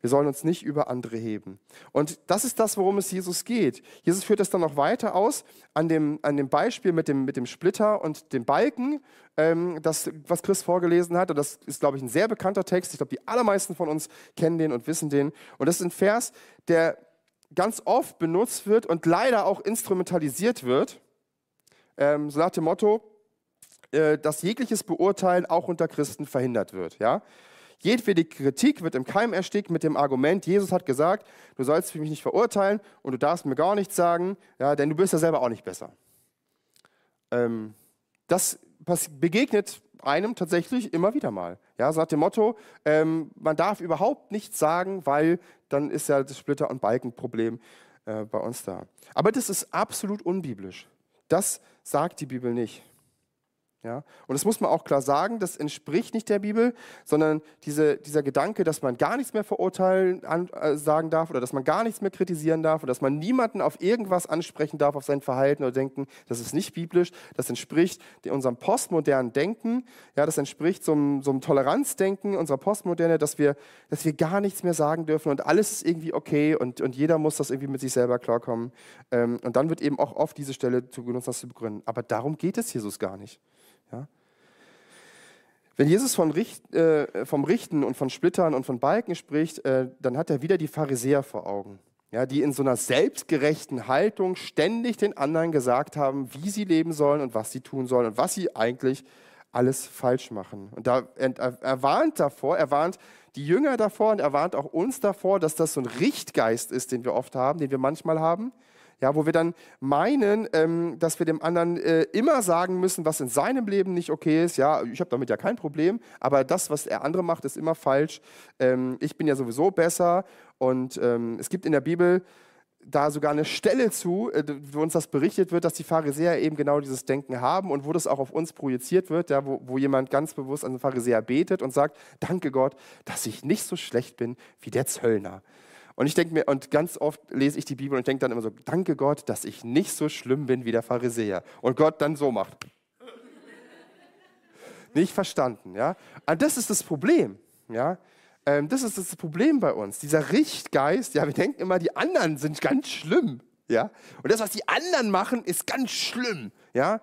Wir sollen uns nicht über andere heben. Und das ist das, worum es Jesus geht. Jesus führt das dann noch weiter aus an dem, an dem Beispiel mit dem, mit dem Splitter und dem Balken, ähm, das, was Chris vorgelesen hat. Und das ist, glaube ich, ein sehr bekannter Text. Ich glaube, die allermeisten von uns kennen den und wissen den. Und das ist ein Vers, der ganz oft benutzt wird und leider auch instrumentalisiert wird, ähm, so nach dem Motto, äh, dass jegliches Beurteilen auch unter Christen verhindert wird. Ja? Jedwede Kritik wird im Keim erstickt mit dem Argument, Jesus hat gesagt, du sollst mich nicht verurteilen und du darfst mir gar nichts sagen, ja, denn du bist ja selber auch nicht besser. Ähm, das begegnet einem tatsächlich immer wieder mal. Ja, so nach dem Motto, ähm, man darf überhaupt nichts sagen, weil dann ist ja das Splitter- und Balkenproblem äh, bei uns da. Aber das ist absolut unbiblisch. Das sagt die Bibel nicht. Ja? Und das muss man auch klar sagen, das entspricht nicht der Bibel, sondern diese, dieser Gedanke, dass man gar nichts mehr verurteilen an, äh, sagen darf oder dass man gar nichts mehr kritisieren darf oder dass man niemanden auf irgendwas ansprechen darf, auf sein Verhalten oder Denken, das ist nicht biblisch, das entspricht unserem postmodernen Denken, ja, das entspricht so einem, so einem Toleranzdenken unserer Postmoderne, dass wir, dass wir gar nichts mehr sagen dürfen und alles ist irgendwie okay und, und jeder muss das irgendwie mit sich selber klarkommen. Ähm, und dann wird eben auch oft diese Stelle zu genutzt, das zu begründen. Aber darum geht es Jesus gar nicht. Ja? Wenn Jesus von Richt, äh, vom Richten und von Splittern und von Balken spricht, äh, dann hat er wieder die Pharisäer vor Augen, ja, die in so einer selbstgerechten Haltung ständig den anderen gesagt haben, wie sie leben sollen und was sie tun sollen und was sie eigentlich alles falsch machen. Und da, er, er warnt davor, er warnt die Jünger davor und er warnt auch uns davor, dass das so ein Richtgeist ist, den wir oft haben, den wir manchmal haben ja, wo wir dann meinen, ähm, dass wir dem anderen äh, immer sagen müssen, was in seinem Leben nicht okay ist. Ja, ich habe damit ja kein Problem, aber das, was der andere macht, ist immer falsch. Ähm, ich bin ja sowieso besser und ähm, es gibt in der Bibel da sogar eine Stelle zu, äh, wo uns das berichtet wird, dass die Pharisäer eben genau dieses Denken haben und wo das auch auf uns projiziert wird, ja, wo, wo jemand ganz bewusst an den Pharisäer betet und sagt, danke Gott, dass ich nicht so schlecht bin wie der Zöllner. Und ich denke mir, und ganz oft lese ich die Bibel und denke dann immer so, danke Gott, dass ich nicht so schlimm bin wie der Pharisäer. Und Gott dann so macht. nicht verstanden, ja. Und das ist das Problem, ja. Ähm, das ist das Problem bei uns. Dieser Richtgeist, ja, wir denken immer, die anderen sind ganz schlimm. Ja? Und das, was die anderen machen, ist ganz schlimm. Ja?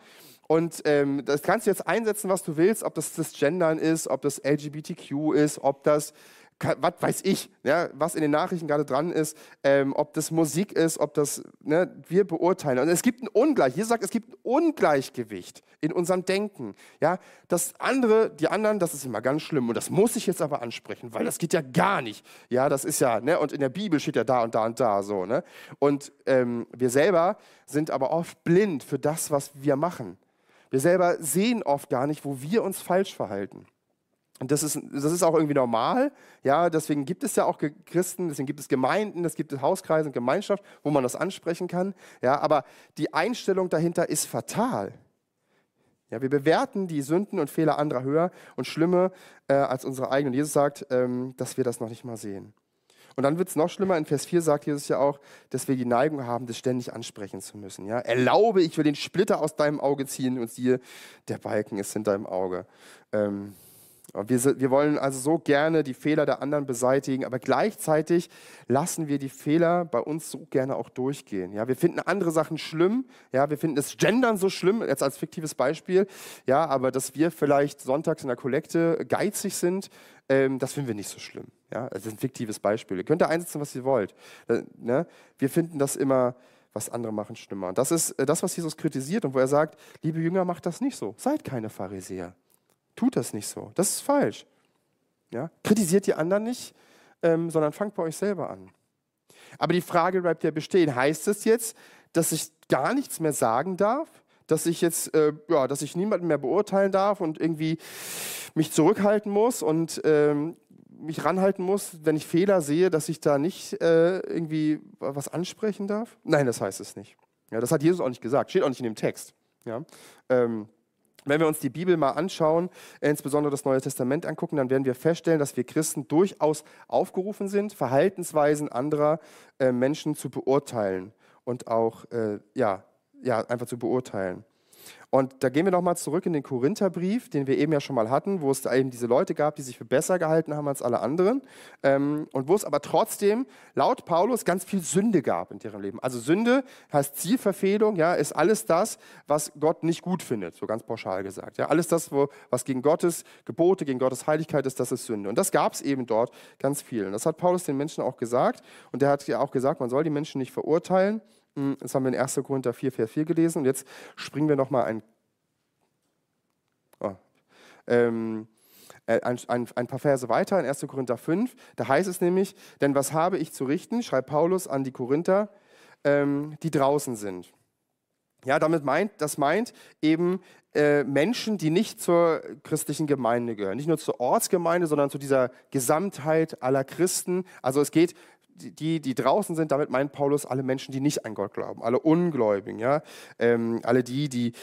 Und ähm, das kannst du jetzt einsetzen, was du willst, ob das das Gendern ist, ob das LGBTQ ist, ob das was weiß ich, ja, was in den Nachrichten gerade dran ist, ähm, ob das Musik ist, ob das, ne, wir beurteilen. Und es gibt ein Ungleich, Jesus sagt, es gibt ein Ungleichgewicht in unserem Denken. Ja, das andere, die anderen, das ist immer ganz schlimm und das muss ich jetzt aber ansprechen, weil das geht ja gar nicht. Ja, das ist ja, ne, und in der Bibel steht ja da und da und da so, ne. Und ähm, wir selber sind aber oft blind für das, was wir machen. Wir selber sehen oft gar nicht, wo wir uns falsch verhalten. Und das ist, das ist auch irgendwie normal. Ja, deswegen gibt es ja auch Christen, deswegen gibt es Gemeinden, es gibt Hauskreise und Gemeinschaft, wo man das ansprechen kann. Ja, aber die Einstellung dahinter ist fatal. Ja, wir bewerten die Sünden und Fehler anderer höher und schlimmer äh, als unsere eigenen. Jesus sagt, ähm, dass wir das noch nicht mal sehen. Und dann wird es noch schlimmer. In Vers 4 sagt Jesus ja auch, dass wir die Neigung haben, das ständig ansprechen zu müssen. Ja? Erlaube, ich will den Splitter aus deinem Auge ziehen und siehe, der Balken ist in deinem Auge. Ähm, wir, wir, wollen also so gerne die Fehler der anderen beseitigen, aber gleichzeitig lassen wir die Fehler bei uns so gerne auch durchgehen. Ja, wir finden andere Sachen schlimm. Ja, wir finden das Gendern so schlimm, jetzt als fiktives Beispiel. Ja, aber dass wir vielleicht sonntags in der Kollekte geizig sind, ähm, das finden wir nicht so schlimm. Ja, das ist ein fiktives Beispiel. Ihr könnt da einsetzen, was ihr wollt. Äh, ne? Wir finden das immer was andere machen, schlimmer. Und das ist äh, das, was Jesus kritisiert und wo er sagt, liebe Jünger, macht das nicht so. Seid keine Pharisäer. Tut das nicht so. Das ist falsch. Ja? Kritisiert die anderen nicht, ähm, sondern fangt bei euch selber an. Aber die Frage bleibt ja bestehen. Heißt das jetzt, dass ich gar nichts mehr sagen darf? Dass ich jetzt, äh, ja, dass ich niemanden mehr beurteilen darf und irgendwie mich zurückhalten muss und ähm, mich ranhalten muss, wenn ich Fehler sehe, dass ich da nicht äh, irgendwie was ansprechen darf? Nein, das heißt es nicht. Ja, das hat Jesus auch nicht gesagt, steht auch nicht in dem Text. Ja? Ähm, wenn wir uns die Bibel mal anschauen, insbesondere das Neue Testament angucken, dann werden wir feststellen, dass wir Christen durchaus aufgerufen sind, Verhaltensweisen anderer äh, Menschen zu beurteilen und auch äh, ja, ja, einfach zu beurteilen. Und da gehen wir nochmal zurück in den Korintherbrief, den wir eben ja schon mal hatten, wo es da eben diese Leute gab, die sich für besser gehalten haben als alle anderen. Ähm, und wo es aber trotzdem laut Paulus ganz viel Sünde gab in deren Leben. Also Sünde heißt Zielverfehlung, ja, ist alles das, was Gott nicht gut findet, so ganz pauschal gesagt. Ja, alles das, wo, was gegen Gottes Gebote, gegen Gottes Heiligkeit ist, das ist Sünde. Und das gab es eben dort ganz viel. Und das hat Paulus den Menschen auch gesagt. Und er hat ja auch gesagt, man soll die Menschen nicht verurteilen. Hm, das haben wir in 1. Korinther 4, Vers 4 gelesen. Und jetzt springen wir nochmal ein, oh, ähm, äh, ein, ein, ein, paar Verse weiter in 1. Korinther 5. Da heißt es nämlich, denn was habe ich zu richten, schreibt Paulus an die Korinther, ähm, die draußen sind. Ja, damit meint, das meint eben äh, Menschen, die nicht zur christlichen Gemeinde gehören. Nicht nur zur Ortsgemeinde, sondern zu dieser Gesamtheit aller Christen. Also es geht die, die draußen sind, damit meint Paulus alle Menschen, die nicht an Gott glauben, alle Ungläubigen, ja? Ähm, alle die, die,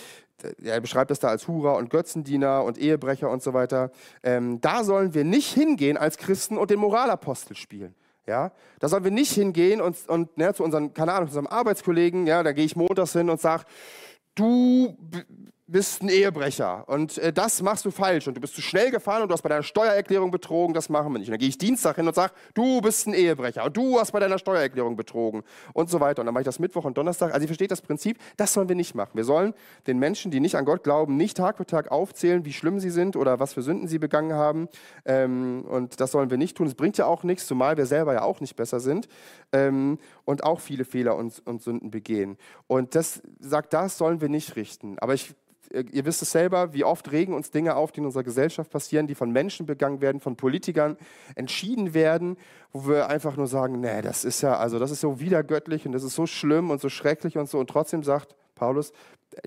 er beschreibt das da als Hurer und Götzendiener und Ehebrecher und so weiter. Ähm, da sollen wir nicht hingehen als Christen und den Moralapostel spielen. Ja, da sollen wir nicht hingehen und, und ne, zu unseren, keine Ahnung, zu unserem Arbeitskollegen, ja, da gehe ich montags hin und sage, du bist ein Ehebrecher und äh, das machst du falsch und du bist zu schnell gefahren und du hast bei deiner Steuererklärung betrogen, das machen wir nicht. Und dann gehe ich Dienstag hin und sage, du bist ein Ehebrecher und du hast bei deiner Steuererklärung betrogen und so weiter. Und dann mache ich das Mittwoch und Donnerstag. Also ihr versteht das Prinzip, das sollen wir nicht machen. Wir sollen den Menschen, die nicht an Gott glauben, nicht Tag für Tag aufzählen, wie schlimm sie sind oder was für Sünden sie begangen haben. Ähm, und das sollen wir nicht tun. Es bringt ja auch nichts, zumal wir selber ja auch nicht besser sind ähm, und auch viele Fehler und, und Sünden begehen. Und das sagt, das sollen wir nicht richten. Aber ich ihr wisst es selber, wie oft regen uns Dinge auf, die in unserer Gesellschaft passieren, die von Menschen begangen werden, von Politikern entschieden werden, wo wir einfach nur sagen, nee, das ist ja, also das ist so widergöttlich und das ist so schlimm und so schrecklich und so. Und trotzdem sagt Paulus,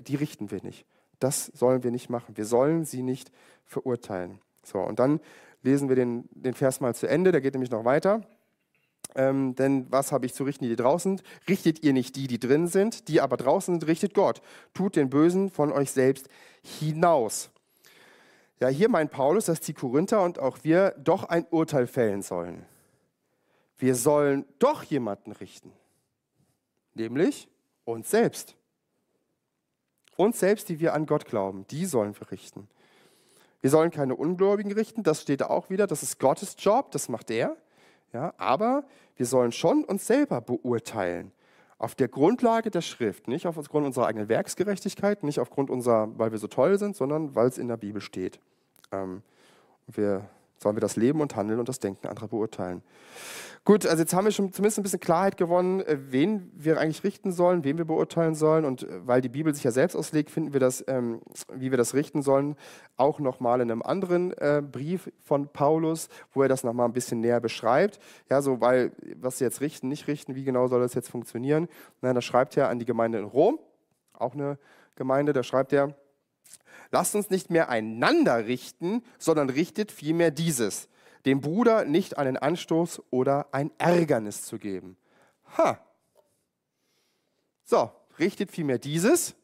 die richten wir nicht. Das sollen wir nicht machen. Wir sollen sie nicht verurteilen. So, und dann lesen wir den, den Vers mal zu Ende, der geht nämlich noch weiter. Ähm, denn was habe ich zu richten, die draußen sind? Richtet ihr nicht die, die drin sind, die aber draußen sind, richtet Gott. Tut den Bösen von euch selbst hinaus. Ja, hier meint Paulus, dass die Korinther und auch wir doch ein Urteil fällen sollen. Wir sollen doch jemanden richten, nämlich uns selbst. Uns selbst, die wir an Gott glauben, die sollen wir richten. Wir sollen keine Ungläubigen richten, das steht auch wieder, das ist Gottes Job, das macht er. Ja, aber wir sollen schon uns selber beurteilen. auf der Grundlage der Schrift, nicht aufgrund unserer eigenen Werksgerechtigkeit, nicht aufgrund unserer, weil wir so toll sind, sondern weil es in der Bibel steht. Ähm, wir sollen wir das Leben und Handeln und das Denken anderer beurteilen. Gut, also jetzt haben wir schon zumindest ein bisschen Klarheit gewonnen, äh, wen wir eigentlich richten sollen, wen wir beurteilen sollen. Und äh, weil die Bibel sich ja selbst auslegt, finden wir das, ähm, wie wir das richten sollen, auch nochmal in einem anderen äh, Brief von Paulus, wo er das nochmal ein bisschen näher beschreibt. Ja, so, weil, was sie jetzt richten, nicht richten, wie genau soll das jetzt funktionieren? Nein, da schreibt er an die Gemeinde in Rom, auch eine Gemeinde, da schreibt er, Lasst uns nicht mehr einander richten, sondern richtet vielmehr dieses, dem Bruder nicht einen Anstoß oder ein Ärgernis zu geben. Ha. So, richtet vielmehr dieses,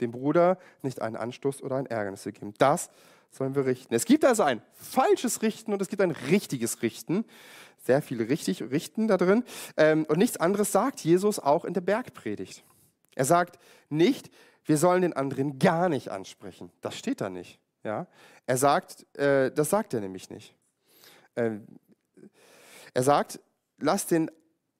dem Bruder nicht einen Anstoß oder ein Ärgernis zu geben. Das sollen wir richten. Es gibt also ein falsches Richten und es gibt ein richtiges Richten. Sehr viele richtig Richten da drin. Ähm, und nichts anderes sagt Jesus auch in der Bergpredigt. Er sagt nicht, wir sollen den anderen gar nicht ansprechen. Das steht da nicht. Ja? Er sagt, äh, das sagt er nämlich nicht. Äh, er sagt, lass den,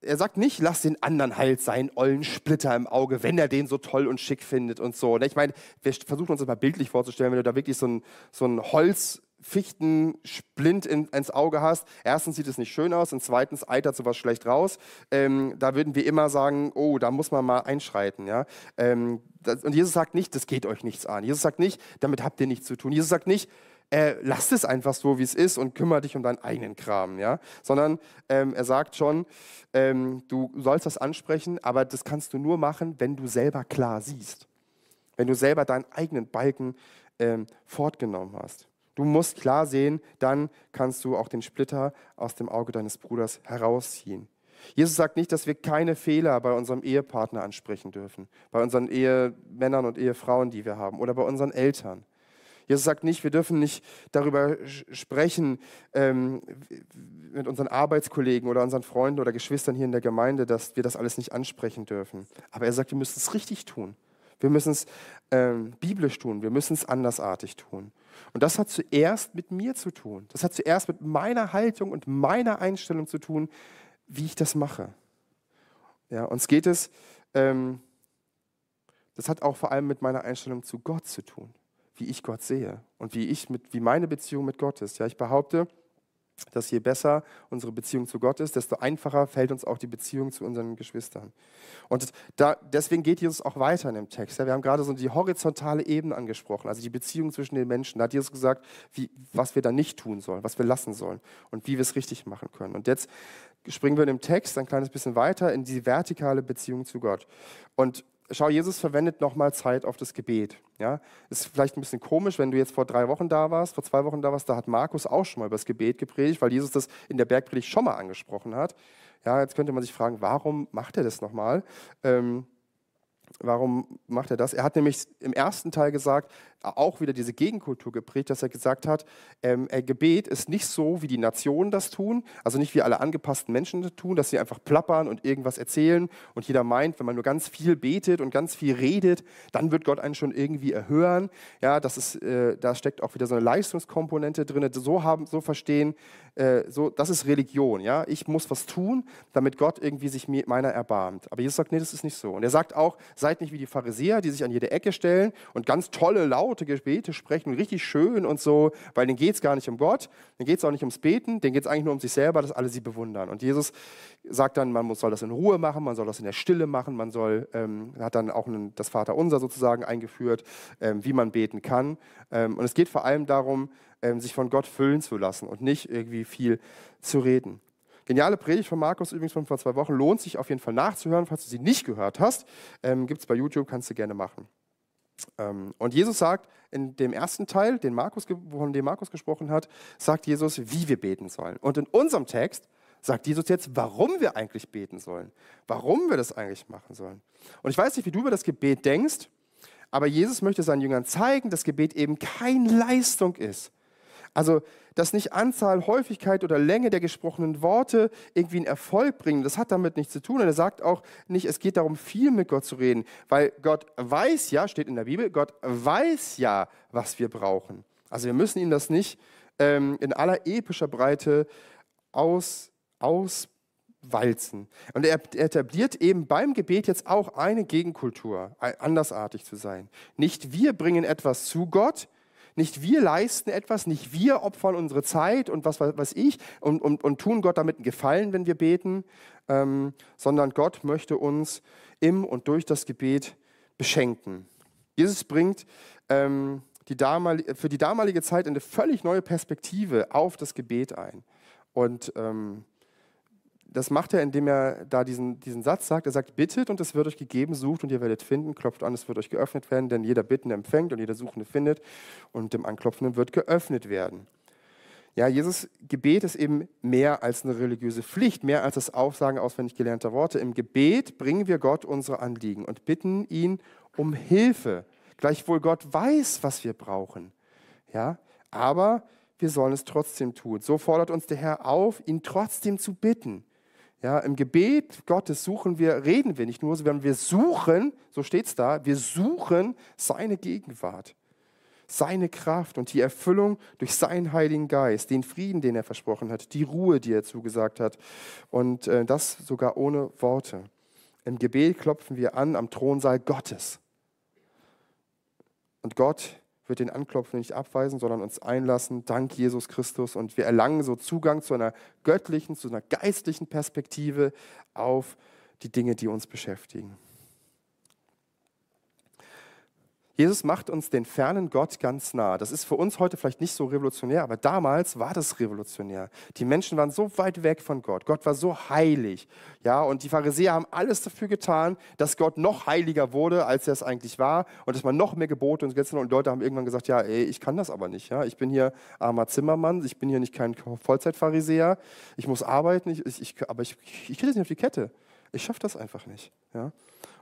er sagt nicht, lass den anderen halt seinen ollen Splitter im Auge, wenn er den so toll und schick findet und so. Ne? Ich meine, wir versuchen uns das mal bildlich vorzustellen, wenn du da wirklich so ein, so ein Holz Fichtensplint in, ins Auge hast. Erstens sieht es nicht schön aus und zweitens eitert sowas schlecht raus. Ähm, da würden wir immer sagen, oh, da muss man mal einschreiten. Ja? Ähm, das, und Jesus sagt nicht, das geht euch nichts an. Jesus sagt nicht, damit habt ihr nichts zu tun. Jesus sagt nicht, äh, lasst es einfach so, wie es ist und kümmere dich um deinen eigenen Kram. Ja? Sondern ähm, er sagt schon, ähm, du sollst das ansprechen, aber das kannst du nur machen, wenn du selber klar siehst. Wenn du selber deinen eigenen Balken ähm, fortgenommen hast. Du musst klar sehen, dann kannst du auch den Splitter aus dem Auge deines Bruders herausziehen. Jesus sagt nicht, dass wir keine Fehler bei unserem Ehepartner ansprechen dürfen, bei unseren Ehemännern und Ehefrauen, die wir haben, oder bei unseren Eltern. Jesus sagt nicht, wir dürfen nicht darüber sprechen ähm, mit unseren Arbeitskollegen oder unseren Freunden oder Geschwistern hier in der Gemeinde, dass wir das alles nicht ansprechen dürfen. Aber er sagt, wir müssen es richtig tun. Wir müssen es ähm, biblisch tun. Wir müssen es andersartig tun. Und das hat zuerst mit mir zu tun. Das hat zuerst mit meiner Haltung und meiner Einstellung zu tun, wie ich das mache. Ja, uns geht es, ähm, das hat auch vor allem mit meiner Einstellung zu Gott zu tun, wie ich Gott sehe und wie, ich mit, wie meine Beziehung mit Gott ist. Ja, ich behaupte, dass je besser unsere Beziehung zu Gott ist, desto einfacher fällt uns auch die Beziehung zu unseren Geschwistern. Und da, deswegen geht Jesus auch weiter in dem Text. Ja, wir haben gerade so die horizontale Ebene angesprochen, also die Beziehung zwischen den Menschen. Da hat Jesus gesagt, wie, was wir da nicht tun sollen, was wir lassen sollen und wie wir es richtig machen können. Und jetzt springen wir in dem Text ein kleines bisschen weiter in die vertikale Beziehung zu Gott. Und schau, Jesus verwendet nochmal Zeit auf das Gebet. Ja, ist vielleicht ein bisschen komisch, wenn du jetzt vor drei Wochen da warst, vor zwei Wochen da warst, da hat Markus auch schon mal über das Gebet gepredigt, weil Jesus das in der Bergpredigt schon mal angesprochen hat. Ja, jetzt könnte man sich fragen, warum macht er das nochmal? Ähm, Warum macht er das? Er hat nämlich im ersten Teil gesagt, auch wieder diese Gegenkultur geprägt, dass er gesagt hat, ähm, Gebet ist nicht so, wie die Nationen das tun, also nicht wie alle angepassten Menschen das tun, dass sie einfach plappern und irgendwas erzählen und jeder meint, wenn man nur ganz viel betet und ganz viel redet, dann wird Gott einen schon irgendwie erhören. Ja, das ist, äh, da steckt auch wieder so eine Leistungskomponente drin. So haben, so verstehen, äh, so, das ist Religion. Ja, ich muss was tun, damit Gott irgendwie sich meiner erbarmt. Aber Jesus sagt, nee, das ist nicht so. Und er sagt auch, seid nicht wie die Pharisäer, die sich an jede Ecke stellen und ganz tolle, laute Gebete sprechen, richtig schön und so, weil denen geht es gar nicht um Gott, denen geht es auch nicht ums Beten, denen geht es eigentlich nur um sich selber, dass alle sie bewundern. Und Jesus sagt dann, man soll das in Ruhe machen, man soll das in der Stille machen, man soll, ähm, hat dann auch ein, das Vaterunser sozusagen eingeführt, ähm, wie man beten kann. Ähm, und es geht vor allem darum, ähm, sich von Gott füllen zu lassen und nicht irgendwie viel zu reden. Geniale Predigt von Markus übrigens von vor zwei Wochen. Lohnt sich auf jeden Fall nachzuhören. Falls du sie nicht gehört hast, ähm, gibt es bei YouTube, kannst du gerne machen. Ähm, und Jesus sagt in dem ersten Teil, den Markus, von dem Markus gesprochen hat, sagt Jesus, wie wir beten sollen. Und in unserem Text sagt Jesus jetzt, warum wir eigentlich beten sollen. Warum wir das eigentlich machen sollen. Und ich weiß nicht, wie du über das Gebet denkst, aber Jesus möchte seinen Jüngern zeigen, dass Gebet eben keine Leistung ist, also, dass nicht Anzahl, Häufigkeit oder Länge der gesprochenen Worte irgendwie einen Erfolg bringen, das hat damit nichts zu tun. Und er sagt auch nicht, es geht darum, viel mit Gott zu reden, weil Gott weiß ja, steht in der Bibel, Gott weiß ja, was wir brauchen. Also wir müssen ihm das nicht ähm, in aller epischer Breite aus, aus. Und er etabliert eben beim Gebet jetzt auch eine Gegenkultur, andersartig zu sein. Nicht wir bringen etwas zu Gott, nicht wir leisten etwas, nicht wir opfern unsere Zeit und was weiß ich und, und, und tun Gott damit einen Gefallen, wenn wir beten, ähm, sondern Gott möchte uns im und durch das Gebet beschenken. Jesus bringt ähm, die für die damalige Zeit eine völlig neue Perspektive auf das Gebet ein. Und ähm, das macht er, indem er da diesen, diesen Satz sagt. Er sagt, bittet und es wird euch gegeben, sucht und ihr werdet finden, klopft an, es wird euch geöffnet werden, denn jeder Bittende empfängt und jeder Suchende findet und dem Anklopfenden wird geöffnet werden. Ja, Jesus Gebet ist eben mehr als eine religiöse Pflicht, mehr als das Aufsagen auswendig gelernter Worte. Im Gebet bringen wir Gott unsere Anliegen und bitten ihn um Hilfe. Gleichwohl Gott weiß, was wir brauchen. Ja, aber wir sollen es trotzdem tun. So fordert uns der Herr auf, ihn trotzdem zu bitten. Ja, Im Gebet Gottes suchen wir, reden wir nicht nur, sondern wir suchen, so steht es da, wir suchen seine Gegenwart, seine Kraft und die Erfüllung durch seinen Heiligen Geist, den Frieden, den er versprochen hat, die Ruhe, die er zugesagt hat und äh, das sogar ohne Worte. Im Gebet klopfen wir an am Thronsaal Gottes. Und Gott wird den Anklopfen nicht abweisen, sondern uns einlassen, dank Jesus Christus. Und wir erlangen so Zugang zu einer göttlichen, zu einer geistlichen Perspektive auf die Dinge, die uns beschäftigen. Jesus macht uns den fernen Gott ganz nah. Das ist für uns heute vielleicht nicht so revolutionär, aber damals war das revolutionär. Die Menschen waren so weit weg von Gott. Gott war so heilig. Ja, und die Pharisäer haben alles dafür getan, dass Gott noch heiliger wurde, als er es eigentlich war und dass man noch mehr Gebote und Gesetze und Leute haben irgendwann gesagt, ja, ey, ich kann das aber nicht. Ja, ich bin hier armer Zimmermann, ich bin hier nicht kein Vollzeitpharisäer, ich muss arbeiten, ich, ich, aber ich, ich kriege das nicht auf die Kette. Ich schaffe das einfach nicht. Ja?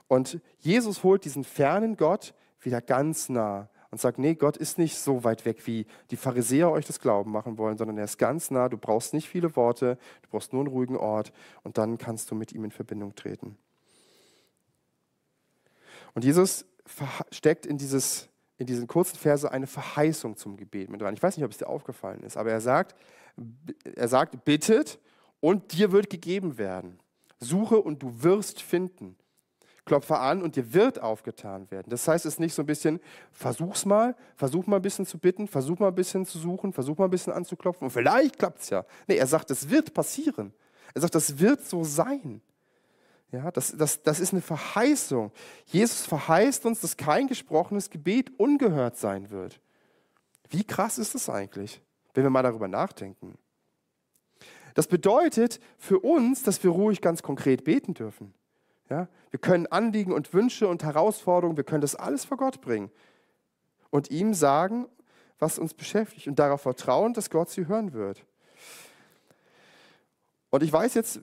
Und Jesus holt diesen fernen Gott wieder ganz nah und sagt, nee, Gott ist nicht so weit weg, wie die Pharisäer euch das Glauben machen wollen, sondern er ist ganz nah. Du brauchst nicht viele Worte, du brauchst nur einen ruhigen Ort und dann kannst du mit ihm in Verbindung treten. Und Jesus steckt in, dieses, in diesen kurzen Verse eine Verheißung zum Gebet mit rein. Ich weiß nicht, ob es dir aufgefallen ist, aber er sagt, er sagt, bittet und dir wird gegeben werden. Suche und du wirst finden klopfe an und dir wird aufgetan werden. Das heißt, es ist nicht so ein bisschen, versuch's mal, versuch mal ein bisschen zu bitten, versuch mal ein bisschen zu suchen, versuch mal ein bisschen anzuklopfen und vielleicht klappt es ja. Nee, er sagt, es wird passieren. Er sagt, das wird so sein. Ja, das, das, das ist eine Verheißung. Jesus verheißt uns, dass kein gesprochenes Gebet ungehört sein wird. Wie krass ist das eigentlich, wenn wir mal darüber nachdenken? Das bedeutet für uns, dass wir ruhig ganz konkret beten dürfen. Ja? Wir können Anliegen und Wünsche und Herausforderungen, wir können das alles vor Gott bringen und ihm sagen, was uns beschäftigt und darauf vertrauen, dass Gott sie hören wird. Und ich weiß jetzt,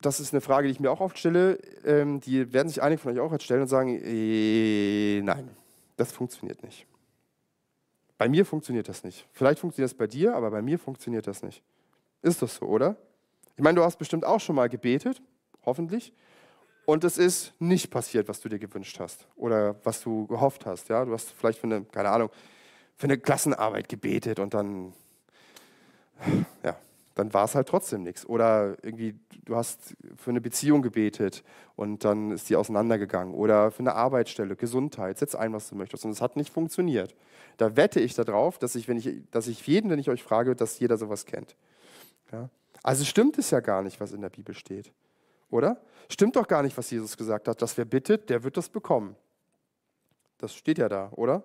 das ist eine Frage, die ich mir auch oft stelle, ähm, die werden sich einige von euch auch jetzt stellen und sagen, äh, nein, das funktioniert nicht. Bei mir funktioniert das nicht. Vielleicht funktioniert das bei dir, aber bei mir funktioniert das nicht. Ist das so, oder? Ich meine, du hast bestimmt auch schon mal gebetet, hoffentlich, und es ist nicht passiert, was du dir gewünscht hast oder was du gehofft hast. Ja? Du hast vielleicht für eine, keine Ahnung, für eine Klassenarbeit gebetet und dann, ja, dann war es halt trotzdem nichts. Oder irgendwie, du hast für eine Beziehung gebetet und dann ist die auseinandergegangen. Oder für eine Arbeitsstelle, Gesundheit, setz ein, was du möchtest. Und es hat nicht funktioniert. Da wette ich darauf, dass ich, wenn ich, dass ich jeden, den ich euch frage, dass jeder sowas kennt. Ja? Also stimmt es ja gar nicht, was in der Bibel steht. Oder? Stimmt doch gar nicht, was Jesus gesagt hat. Dass wer bittet, der wird das bekommen. Das steht ja da, oder?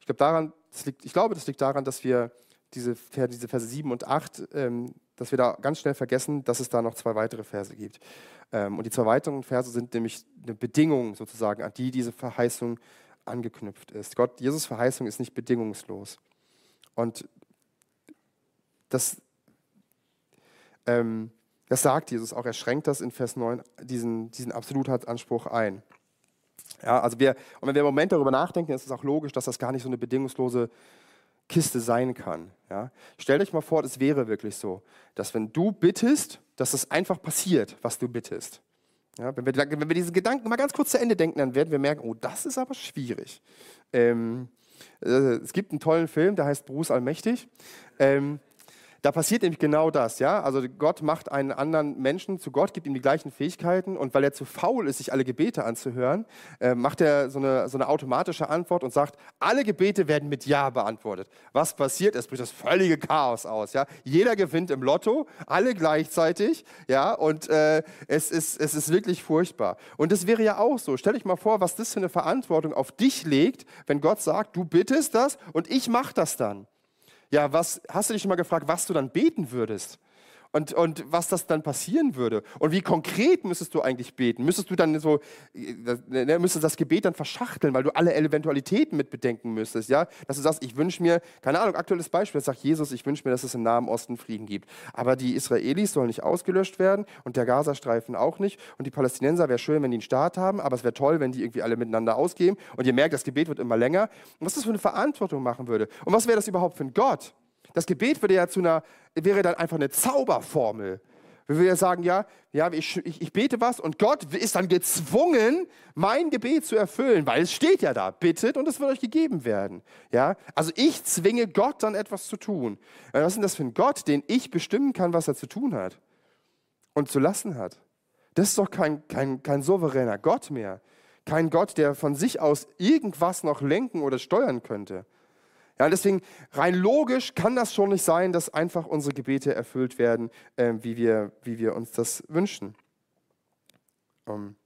Ich, glaub daran, liegt, ich glaube, das liegt daran, dass wir diese, diese Verse 7 und 8, ähm, dass wir da ganz schnell vergessen, dass es da noch zwei weitere Verse gibt. Ähm, und die zwei weiteren Verse sind nämlich eine Bedingung sozusagen, an die diese Verheißung angeknüpft ist. Gott, Jesus Verheißung ist nicht bedingungslos. Und das, ähm, das sagt Jesus auch. Er schränkt das in Vers 9, diesen, diesen Absolutheitsanspruch ein. Ja, also wir, und wenn wir im Moment darüber nachdenken, ist es auch logisch, dass das gar nicht so eine bedingungslose Kiste sein kann. Ja? Stellt euch mal vor, es wäre wirklich so, dass wenn du bittest, dass es einfach passiert, was du bittest. Ja, wenn, wir, wenn wir diesen Gedanken mal ganz kurz zu Ende denken, dann werden wir merken, oh, das ist aber schwierig. Ähm, äh, es gibt einen tollen Film, der heißt Bruce Allmächtig. Ähm, Da passiert nämlich genau das, ja. Also Gott macht einen anderen Menschen zu Gott, gibt ihm die gleichen Fähigkeiten und weil er zu faul ist, sich alle Gebete anzuhören, äh, macht er so eine, so eine automatische Antwort und sagt, alle Gebete werden mit Ja beantwortet. Was passiert? Es bricht das völlige Chaos aus, ja. Jeder gewinnt im Lotto, alle gleichzeitig, ja. Und äh, es, ist, es ist wirklich furchtbar. Und das wäre ja auch so. Stell dich mal vor, was das für eine Verantwortung auf dich legt, wenn Gott sagt, du bittest das und ich mache das dann. Ja, was, hast du dich schon mal gefragt, was du dann beten würdest? Und, und was das dann passieren würde. Und wie konkret müsstest du eigentlich beten? Müsstest du dann so, äh, ne, müsstest das Gebet dann verschachteln, weil du alle Eventualitäten mit bedenken müsstest, ja? Dass du sagst, ich wünsche mir, keine Ahnung, aktuelles Beispiel, sagt Jesus, ich wünsche mir, dass es im Nahen Osten Frieden gibt. Aber die Israelis sollen nicht ausgelöscht werden und der Gazastreifen auch nicht. Und die Palästinenser wäre schön, wenn die einen Staat haben, aber es wäre toll, wenn die irgendwie alle miteinander ausgehen. Und ihr merkt, das Gebet wird immer länger. Und was das für eine Verantwortung machen würde. Und was wäre das überhaupt für ein Gott? Das Gebet würde ja zu einer, wäre dann einfach eine Zauberformel. Wir würden ja sagen, ja, ja ich, ich, ich, bete was und Gott ist dann gezwungen, mein Gebet zu erfüllen, weil es steht ja da, bittet und es wird euch gegeben werden. Ja? Also ich zwinge Gott dann etwas zu tun. Was ist denn das für ein Gott, den ich bestimmen kann, was er zu tun hat und zu lassen hat? Das ist doch kein, kein, kein souveräner Gott mehr. Kein Gott, der von sich aus irgendwas noch lenken oder steuern könnte. Ja, deswegen rein logisch kann das schon nicht sein, dass einfach unsere Gebete erfüllt werden, äh, wie, wir, wie wir uns das wünschen. Um, ähm,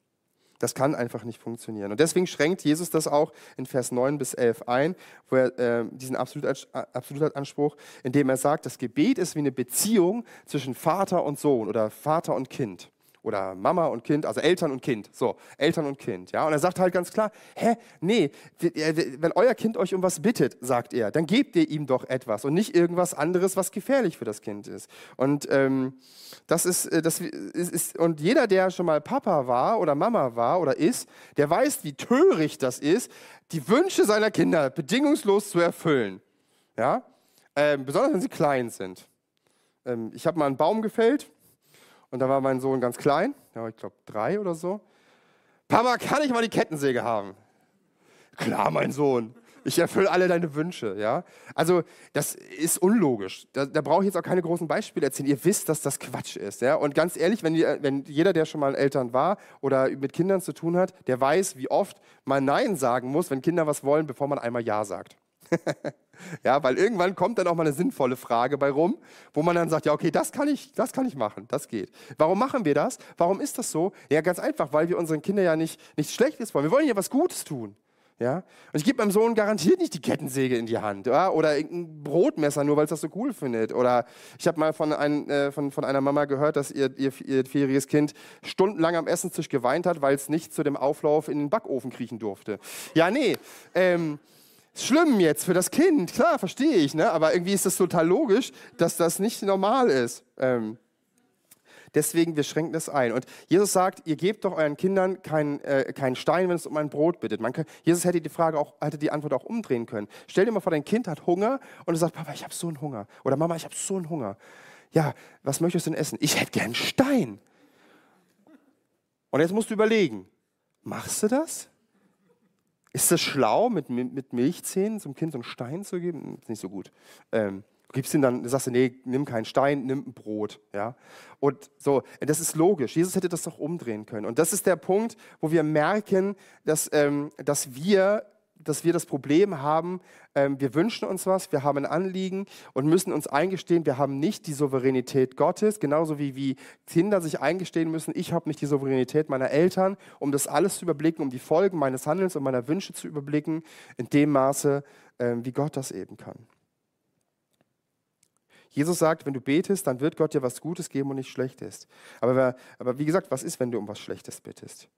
das kann einfach nicht funktionieren. Und deswegen schränkt Jesus das auch in Vers 9 bis 11 ein, wo er äh, diesen Absolutanspruch, indem er sagt, das Gebet ist wie eine Beziehung zwischen Vater und Sohn oder Vater und Kind oder Mama und Kind, also Eltern und Kind, so, Eltern und Kind, ja. Und er sagt halt ganz klar, hä, nee, wenn euer Kind euch um was bittet, sagt er, dann gebt ihr ihm doch etwas und nicht irgendwas anderes, was gefährlich für das Kind ist. Und ähm, das ist, äh, das ist, ist, und jeder, der schon mal Papa war oder Mama war oder ist, der weiß, wie töricht das ist, die Wünsche seiner Kinder bedingungslos zu erfüllen, ja. Ähm, besonders wenn sie klein sind. Ähm, ich habe mal einen Baum gefällt und da war mein Sohn ganz klein, ja, ich glaube drei oder so. Papa, kann ich mal die Kettensäge haben? Klar, mein Sohn. Ich erfülle alle deine Wünsche, ja. Also das ist unlogisch. Da, da brauche ich jetzt auch keine großen Beispiele erzählen. Ihr wisst, dass das Quatsch ist, ja. Und ganz ehrlich, wenn, wenn jeder, der schon mal Eltern war oder mit Kindern zu tun hat, der weiß, wie oft man Nein sagen muss, wenn Kinder was wollen, bevor man einmal Ja sagt. ja, weil irgendwann kommt dann auch mal eine sinnvolle Frage bei rum, wo man dann sagt, ja, okay, das kann ich, das kann ich machen, das geht. Warum machen wir das? Warum ist das so? Ja, ganz einfach, weil wir unseren Kindern ja nicht nichts Schlechtes wollen. Wir wollen ja was Gutes tun. Ja? Und ich gebe meinem Sohn garantiert nicht die Kettensäge in die Hand ja? oder ein Brotmesser, nur weil es das so cool findet. Oder ich habe mal von, ein, äh, von, von, einer Mama gehört, dass ihr, ihr, ihr vierjähriges Kind stundenlang am Essenstisch geweint hat, weil es nicht zu dem Auflauf in den Backofen kriechen durfte. Ja, nee. Ähm, schlimm jetzt für das Kind, klar, verstehe ich, ne? aber irgendwie ist das total logisch, dass das nicht normal ist. Ähm, deswegen, wir schränken das ein. Und Jesus sagt, ihr gebt doch euren Kindern keinen äh, kein Stein, wenn es um ein Brot bittet. Kann, Jesus hätte die, Frage auch, hätte die Antwort auch umdrehen können. Stell dir mal vor, dein Kind hat Hunger und er sagt, Papa, ich habe so einen Hunger. Oder Mama, ich habe so einen Hunger. Ja, was möchtest du denn essen? Ich hätte gern Stein. Und jetzt musst du überlegen, machst du das? Ist das schlau, mit, mit Milchzähnen zum Kind so einen Stein zu geben? Ist nicht so gut. Ähm, du gibst ihm dann, sagst du, nee, nimm keinen Stein, nimm ein Brot. Ja? Und so, das ist logisch. Jesus hätte das doch umdrehen können. Und das ist der Punkt, wo wir merken, dass, ähm, dass wir dass wir das Problem haben, ähm, wir wünschen uns was, wir haben ein Anliegen und müssen uns eingestehen, wir haben nicht die Souveränität Gottes, genauso wie, wie Kinder sich eingestehen müssen, ich habe nicht die Souveränität meiner Eltern, um das alles zu überblicken, um die Folgen meines Handelns und meiner Wünsche zu überblicken, in dem Maße, ähm, wie Gott das eben kann. Jesus sagt, wenn du betest, dann wird Gott dir was Gutes geben und nicht Schlechtes. Aber, aber wie gesagt, was ist, wenn du um was Schlechtes bittest?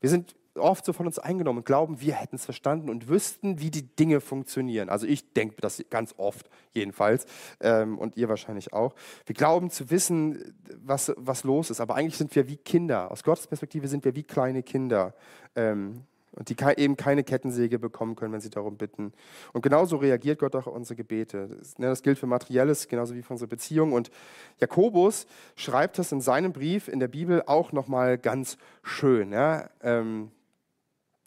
Wir sind oft so von uns eingenommen und glauben, wir hätten es verstanden und wüssten, wie die Dinge funktionieren. Also ich denke das ganz oft jedenfalls ähm, und ihr wahrscheinlich auch. Wir glauben zu wissen, was, was los ist, aber eigentlich sind wir wie Kinder. Aus Gottes Perspektive sind wir wie kleine Kinder. Ähm, und die eben keine Kettensäge bekommen können, wenn sie darum bitten. Und genauso reagiert Gott auch auf unsere Gebete. Das, ne, das gilt für Materielles, genauso wie für unsere Beziehung. Und Jakobus schreibt das in seinem Brief in der Bibel auch nochmal ganz schön. Ja? Ähm,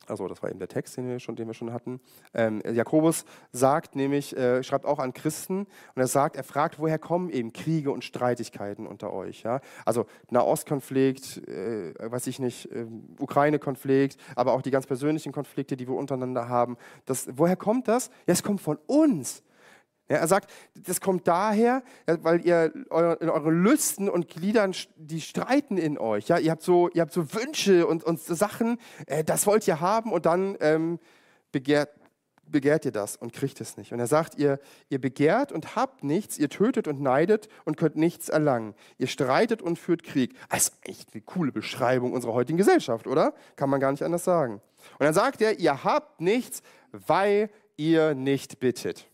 Also das war eben der Text, den wir schon, den wir schon hatten. Ähm, Jakobus sagt nämlich, äh, schreibt auch an Christen und er sagt, er fragt, woher kommen eben Kriege und Streitigkeiten unter euch? Ja? Also Nahostkonflikt, äh, weiß ich nicht, äh, Ukraine-Konflikt, aber auch die ganz persönlichen Konflikte, die wir untereinander haben. Das, woher kommt das? Ja, es kommt von uns. Ja, er sagt, das kommt daher, weil ihr in euren Lüsten und Gliedern, die streiten in euch. Ja, ihr habt so, ihr habt so Wünsche und, und Sachen, äh, das wollt ihr haben und dann ähm, begehrt, begehrt ihr das und kriegt es nicht. Und er sagt, ihr, ihr begehrt und habt nichts, ihr tötet und neidet und könnt nichts erlangen. Ihr streitet und führt Krieg. Das ist echt eine coole Beschreibung unserer heutigen Gesellschaft, oder? Kann man gar nicht anders sagen. Und dann sagt er, ihr habt nichts, weil ihr nicht bittet.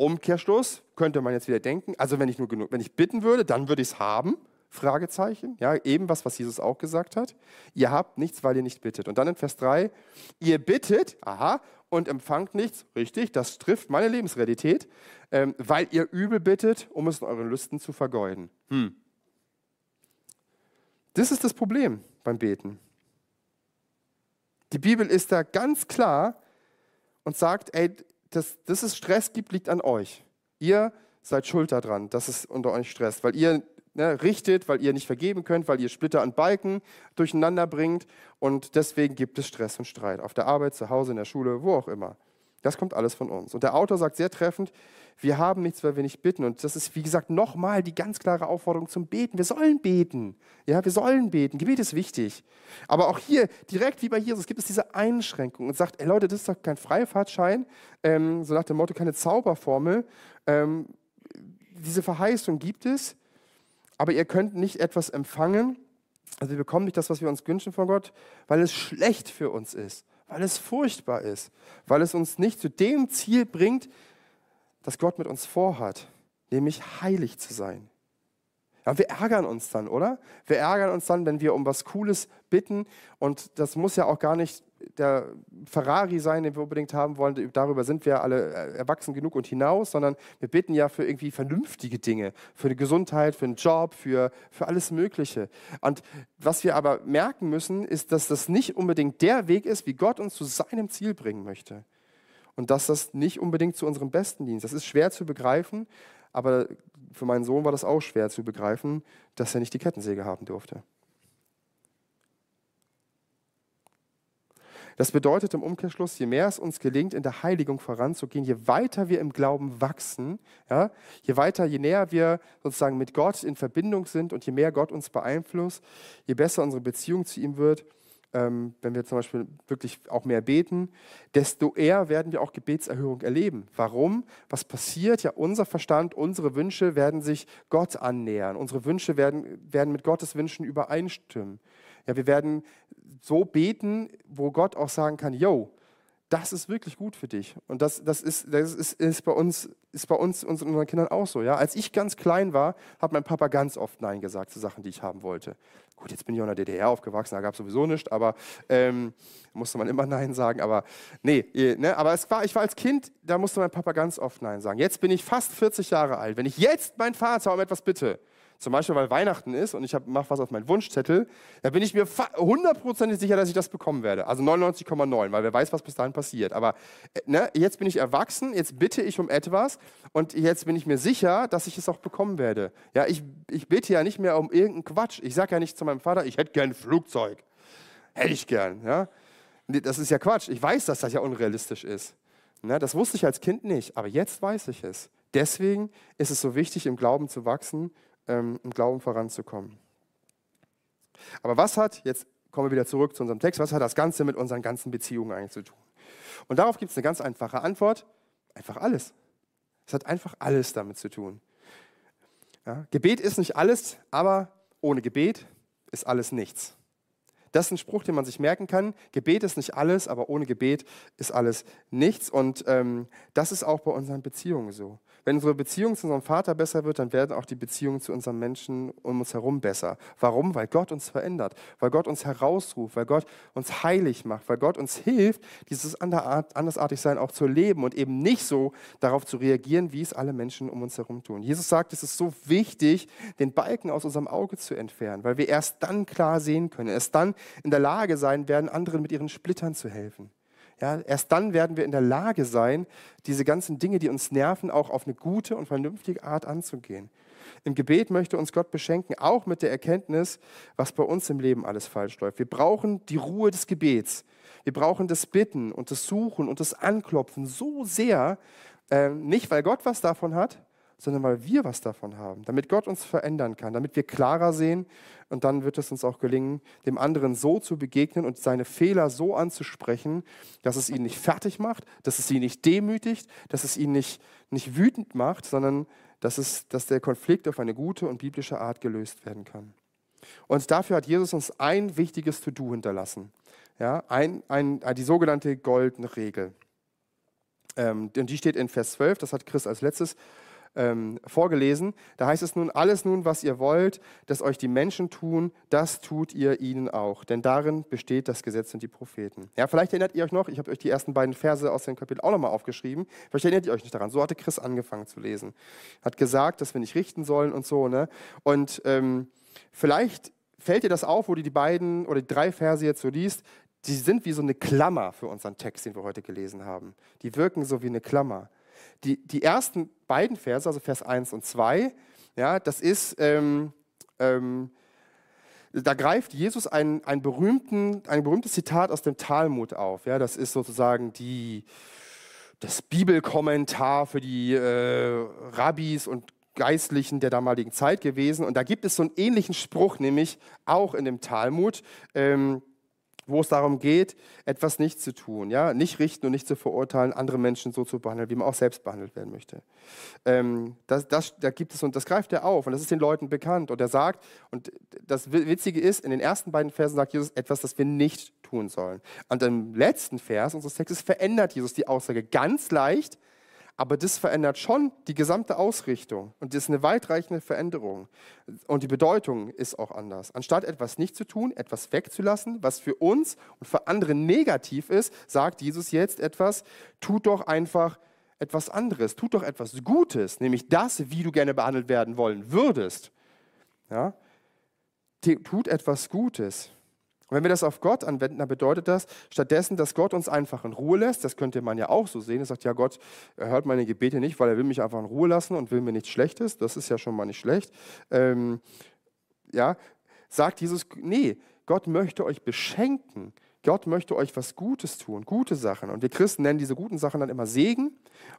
Umkehrschluss könnte man jetzt wieder denken, also wenn ich nur genug, wenn ich bitten würde, dann würde ich es haben. Fragezeichen, ja, eben was, was Jesus auch gesagt hat. Ihr habt nichts, weil ihr nicht bittet. Und dann in Vers 3, ihr bittet, aha, und empfangt nichts, richtig, das trifft meine Lebensrealität, ähm, weil ihr übel bittet, um es in euren Lüsten zu vergeuden. Hm. Das ist das Problem beim Beten. Die Bibel ist da ganz klar und sagt, ey, dass, dass es Stress gibt, liegt an euch. Ihr seid schuld daran, dass es unter euch stresst, weil ihr ne, richtet, weil ihr nicht vergeben könnt, weil ihr Splitter an Balken durcheinander bringt und deswegen gibt es Stress und Streit. Auf der Arbeit, zu Hause, in der Schule, wo auch immer. Das kommt alles von uns. Und der Autor sagt sehr treffend, wir haben nichts, weil wir nicht bitten. Und das ist, wie gesagt, nochmal die ganz klare Aufforderung zum Beten. Wir sollen beten. Ja, wir sollen beten. Gebet ist wichtig. Aber auch hier, direkt wie bei Jesus, gibt es diese Einschränkung und sagt, ey Leute, das ist doch kein Freifahrtschein, ähm, so nach dem Motto, keine Zauberformel. Ähm, diese Verheißung gibt es, aber ihr könnt nicht etwas empfangen. Also wir bekommen nicht das, was wir uns wünschen von Gott, weil es schlecht für uns ist weil es furchtbar ist, weil es uns nicht zu dem Ziel bringt, das Gott mit uns vorhat, nämlich heilig zu sein. Ja, wir ärgern uns dann, oder? Wir ärgern uns dann, wenn wir um was Cooles bitten. Und das muss ja auch gar nicht der Ferrari sein, den wir unbedingt haben wollen. Darüber sind wir alle äh, erwachsen genug und hinaus, sondern wir bitten ja für irgendwie vernünftige Dinge, für die Gesundheit, für einen Job, für, für alles Mögliche. Und was wir aber merken müssen, ist, dass das nicht unbedingt der Weg ist, wie Gott uns zu seinem Ziel bringen möchte. Und dass das nicht unbedingt zu unserem Besten dient. Das ist schwer zu begreifen, aber für meinen Sohn war das auch schwer zu begreifen, dass er nicht die Kettensäge haben durfte. Das bedeutet im Umkehrschluss, je mehr es uns gelingt, in der Heiligung voranzugehen, je weiter wir im Glauben wachsen, ja, je weiter, je näher wir sozusagen mit Gott in Verbindung sind und je mehr Gott uns beeinflusst, je besser unsere Beziehung zu ihm wird, ähm, wenn wir zum Beispiel wirklich auch mehr beten, desto eher werden wir auch Gebetserhörung erleben. Warum? Was passiert? Ja, unser Verstand, unsere Wünsche werden sich Gott annähern. Unsere Wünsche werden, werden mit Gottes Wünschen übereinstimmen. Ja, wir werden so beten, wo Gott auch sagen kann, yo, das ist wirklich gut für dich. Und das, das, ist, das ist, ist bei uns, ist bei uns, uns unseren Kindern auch so. Ja? Als ich ganz klein war, hat mein Papa ganz oft Nein gesagt zu Sachen, die ich haben wollte. Gut, jetzt bin ich auch in der DDR aufgewachsen, da gab es sowieso nichts, aber ähm, musste man immer Nein sagen. Aber nee, ne? aber es war, ich war als Kind, da musste mein Papa ganz oft Nein sagen. Jetzt bin ich fast 40 Jahre alt. Wenn ich jetzt meinen Vater um etwas bitte, zum Beispiel weil Weihnachten ist und ich mache was auf meinen Wunschzettel, da bin ich mir hundertprozentig sicher, dass ich das bekommen werde. Also 99,9, weil wer weiß, was bis dahin passiert. Aber äh, ne, jetzt bin ich erwachsen, jetzt bitte ich um etwas und jetzt bin ich mir sicher, dass ich es auch bekommen werde. Ja, ich, ich bitte ja nicht mehr um irgendeinen Quatsch. Ich sage ja nicht zu meinem Vater, ich hätte gern ein Flugzeug. Hätte ich gern. Ja? Das ist ja Quatsch. Ich weiß, dass das ja unrealistisch ist. Ne, das wusste ich als Kind nicht, aber jetzt weiß ich es. Deswegen ist es so wichtig, im Glauben zu wachsen ähm, im Glauben voranzukommen. Aber was hat, jetzt kommen wir wieder zurück zu unserem Text, was hat das Ganze mit unseren ganzen Beziehungen eigentlich zu tun? Und darauf gibt es eine ganz einfache Antwort, einfach alles. Es hat einfach alles damit zu tun. Ja, Gebet ist nicht alles, aber ohne Gebet ist alles nichts. Das ist ein Spruch, den man sich merken kann. Gebet ist nicht alles, aber ohne Gebet ist alles nichts. Und ähm, das ist auch bei unseren Beziehungen so. Wenn unsere Beziehung zu unserem Vater besser wird, dann werden auch die Beziehungen zu unseren Menschen um uns herum besser. Warum? Weil Gott uns verändert, weil Gott uns herausruft, weil Gott uns heilig macht, weil Gott uns hilft, dieses Andersartigsein auch zu leben und eben nicht so darauf zu reagieren, wie es alle Menschen um uns herum tun. Jesus sagt, es ist so wichtig, den Balken aus unserem Auge zu entfernen, weil wir erst dann klar sehen können, erst dann in der Lage sein werden, anderen mit ihren Splittern zu helfen. Ja, erst dann werden wir in der Lage sein, diese ganzen Dinge, die uns nerven, auch auf eine gute und vernünftige Art anzugehen. Im Gebet möchte uns Gott beschenken, auch mit der Erkenntnis, was bei uns im Leben alles falsch läuft. Wir brauchen die Ruhe des Gebets. Wir brauchen das Bitten und das Suchen und das Anklopfen so sehr, äh, nicht weil Gott was davon hat, sondern weil wir was davon haben, damit Gott uns verändern kann, damit wir klarer sehen und dann wird es uns auch gelingen, dem anderen so zu begegnen und seine Fehler so anzusprechen, dass es ihn nicht fertig macht, dass es ihn nicht demütigt, dass es ihn nicht, nicht wütend macht, sondern dass, es, dass der Konflikt auf eine gute und biblische Art gelöst werden kann. Und dafür hat Jesus uns ein wichtiges To-Do hinterlassen. Ja, ein, ein, die sogenannte goldene Regel. Ähm, und die steht in Vers 12, das hat Chris als letztes ähm, vorgelesen. Da heißt es nun, alles nun, was ihr wollt, dass euch die Menschen tun, das tut ihr ihnen auch. Denn darin besteht das Gesetz und die Propheten. Ja, vielleicht erinnert ihr euch noch, ich habe euch die ersten beiden Verse aus dem Kapitel auch nochmal aufgeschrieben. Vielleicht erinnert ihr euch nicht daran. So hatte Chris angefangen zu lesen. Hat gesagt, dass wir nicht richten sollen und so. Ne? Und ähm, vielleicht fällt dir das auf, wo du die beiden oder die drei Verse jetzt so liest, die sind wie so eine Klammer für unseren Text, den wir heute gelesen haben. Die wirken so wie eine Klammer. Die, die ersten beiden Verse, also Vers 1 und 2, ja, das ist, ähm, ähm, da greift Jesus ein, ein, berühmten, ein berühmtes Zitat aus dem Talmud auf. Ja, das ist sozusagen die, das Bibelkommentar für die äh, Rabbis und Geistlichen der damaligen Zeit gewesen. Und da gibt es so einen ähnlichen Spruch, nämlich auch in dem Talmud. Ähm, wo es darum geht, etwas nicht zu tun, ja, nicht richten und nicht zu verurteilen, andere Menschen so zu behandeln, wie man auch selbst behandelt werden möchte. Ähm, das, das, da gibt es und das greift er auf und das ist den Leuten bekannt und er sagt und das Witzige ist, in den ersten beiden Versen sagt Jesus etwas, das wir nicht tun sollen. Und im letzten Vers unseres Textes verändert Jesus die Aussage ganz leicht aber das verändert schon die gesamte Ausrichtung und das ist eine weitreichende Veränderung. Und die Bedeutung ist auch anders. Anstatt etwas nicht zu tun, etwas wegzulassen, was für uns und für andere negativ ist, sagt Jesus jetzt etwas, tut doch einfach etwas anderes, tut doch etwas Gutes, nämlich das, wie du gerne behandelt werden wollen würdest. Ja? Tut etwas Gutes. Und wenn wir das auf Gott anwenden, dann bedeutet das stattdessen, dass Gott uns einfach in Ruhe lässt. Das könnte man ja auch so sehen. Er sagt, ja, Gott er hört meine Gebete nicht, weil er will mich einfach in Ruhe lassen und will mir nichts Schlechtes. Das ist ja schon mal nicht schlecht. Ähm, ja, sagt Jesus, nee, Gott möchte euch beschenken. Gott möchte euch was Gutes tun, gute Sachen. Und wir Christen nennen diese guten Sachen dann immer Segen.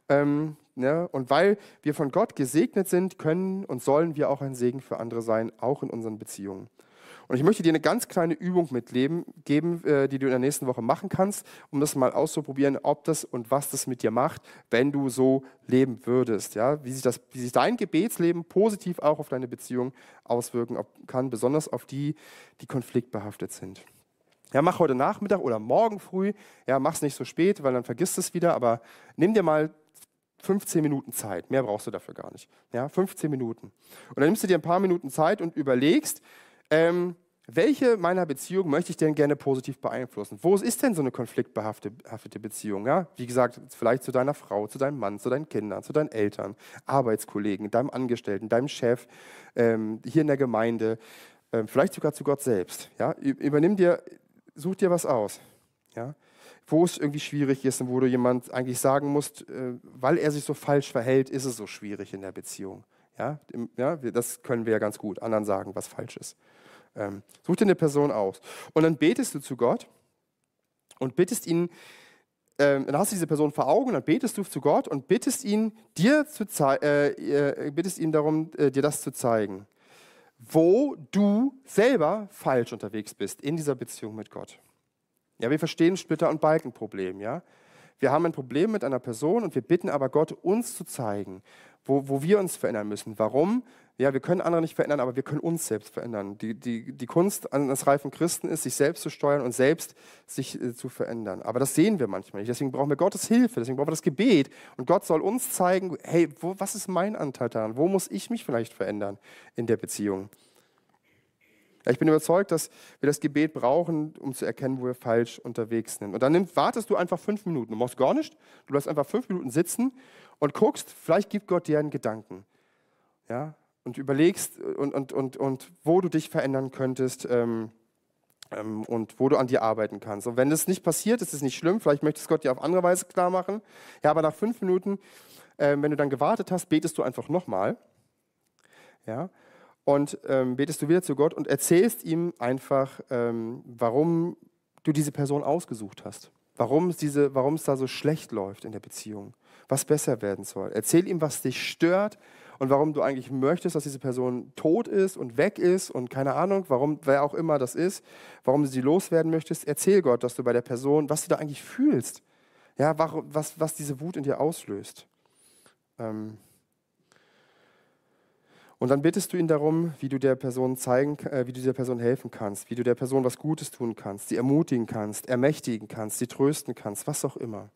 Ähm, ne? Und weil wir von Gott gesegnet sind, können und sollen wir auch ein Segen für andere sein, auch in unseren Beziehungen. Und ich möchte dir eine ganz kleine Übung mitleben, geben, äh, die du in der nächsten Woche machen kannst, um das mal auszuprobieren, ob das und was das mit dir macht, wenn du so leben würdest. Ja? Wie, sich das, wie sich dein Gebetsleben positiv auch auf deine Beziehung auswirken kann, besonders auf die, die konfliktbehaftet sind. Ja, mach heute Nachmittag oder morgen früh. Ja, mach's nicht so spät, weil dann vergisst es wieder. Aber nimm dir mal 15 Minuten Zeit. Mehr brauchst du dafür gar nicht. Ja, 15 Minuten. Und dann nimmst du dir ein paar Minuten Zeit und überlegst, ähm, welche meiner Beziehungen möchte ich denn gerne positiv beeinflussen? Wo ist denn so eine konfliktbehaftete Beziehung? Ja? Wie gesagt, vielleicht zu deiner Frau, zu deinem Mann, zu deinen Kindern, zu deinen Eltern, Arbeitskollegen, deinem Angestellten, deinem Chef, ähm, hier in der Gemeinde, ähm, vielleicht sogar zu Gott selbst. Ja? Übernimm dir, such dir was aus. Ja? Wo es irgendwie schwierig ist und wo du jemand eigentlich sagen musst, äh, weil er sich so falsch verhält, ist es so schwierig in der Beziehung. Ja? Ja? Das können wir ja ganz gut anderen sagen, was falsch ist. Ähm, such dir eine Person aus. Und dann betest du zu Gott und bittest ihn, ähm, dann hast du diese Person vor Augen, dann betest du zu Gott und bittest ihn, dir zu äh, äh, bittest ihn darum, äh, dir das zu zeigen, wo du selber falsch unterwegs bist in dieser Beziehung mit Gott. Ja, wir verstehen Splitter- und Balkenproblem, ja. Wir haben ein Problem mit einer Person und wir bitten aber Gott, uns zu zeigen, wo, wo wir uns verändern müssen. Warum? Ja, wir können andere nicht verändern, aber wir können uns selbst verändern. Die, die, die Kunst eines reifen Christen ist, sich selbst zu steuern und selbst sich äh, zu verändern. Aber das sehen wir manchmal nicht. Deswegen brauchen wir Gottes Hilfe, deswegen brauchen wir das Gebet. Und Gott soll uns zeigen, hey, wo, was ist mein Anteil daran? Wo muss ich mich vielleicht verändern in der Beziehung? Ja, ich bin überzeugt, dass wir das Gebet brauchen, um zu erkennen, wo wir falsch unterwegs sind. Und dann nimm, wartest du einfach fünf Minuten. Du machst gar nichts. Du bleibst einfach fünf Minuten sitzen und guckst, vielleicht gibt Gott dir einen Gedanken. Ja, und überlegst und, und, und, und wo du dich verändern könntest, ähm, ähm, und wo du an dir arbeiten kannst. Und wenn das nicht passiert, ist es nicht schlimm. Vielleicht möchtest Gott dir auf andere Weise klar machen. Ja, aber nach fünf Minuten, äh, wenn du dann gewartet hast, betest du einfach nochmal. Ja, und ähm, betest du wieder zu Gott und erzählst ihm einfach, ähm, warum du diese Person ausgesucht hast. Warum es, diese, warum es da so schlecht läuft in der Beziehung. Was besser werden soll. Erzähl ihm, was dich stört und warum du eigentlich möchtest, dass diese Person tot ist und weg ist und keine Ahnung, warum, wer auch immer das ist, warum du sie loswerden möchtest. Erzähl Gott, dass du bei der Person, was du da eigentlich fühlst. Ja, was, was diese Wut in dir auslöst. Ähm, und dann bittest du ihn darum, wie du der Person zeigen, äh, wie du der Person helfen kannst, wie du der Person was Gutes tun kannst, sie ermutigen kannst, ermächtigen kannst, sie trösten kannst, was auch immer.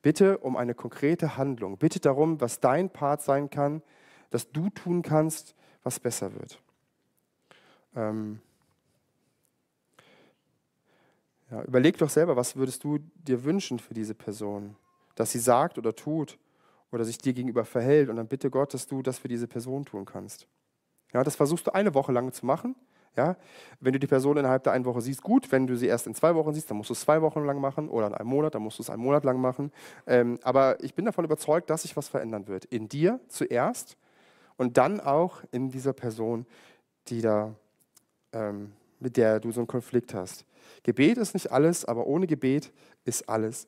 Bitte um eine konkrete Handlung. Bitte darum, was dein Part sein kann, dass du tun kannst, was besser wird. Ähm ja, überleg doch selber, was würdest du dir wünschen für diese Person, dass sie sagt oder tut oder sich dir gegenüber verhält. Und dann bitte Gott, dass du das für diese Person tun kannst. Ja, das versuchst du eine Woche lang zu machen. Ja, wenn du die Person innerhalb der einen Woche siehst, gut. Wenn du sie erst in zwei Wochen siehst, dann musst du es zwei Wochen lang machen oder in einem Monat, dann musst du es einen Monat lang machen. Ähm, aber ich bin davon überzeugt, dass sich was verändern wird. In dir zuerst und dann auch in dieser Person, die da, ähm, mit der du so einen Konflikt hast. Gebet ist nicht alles, aber ohne Gebet ist alles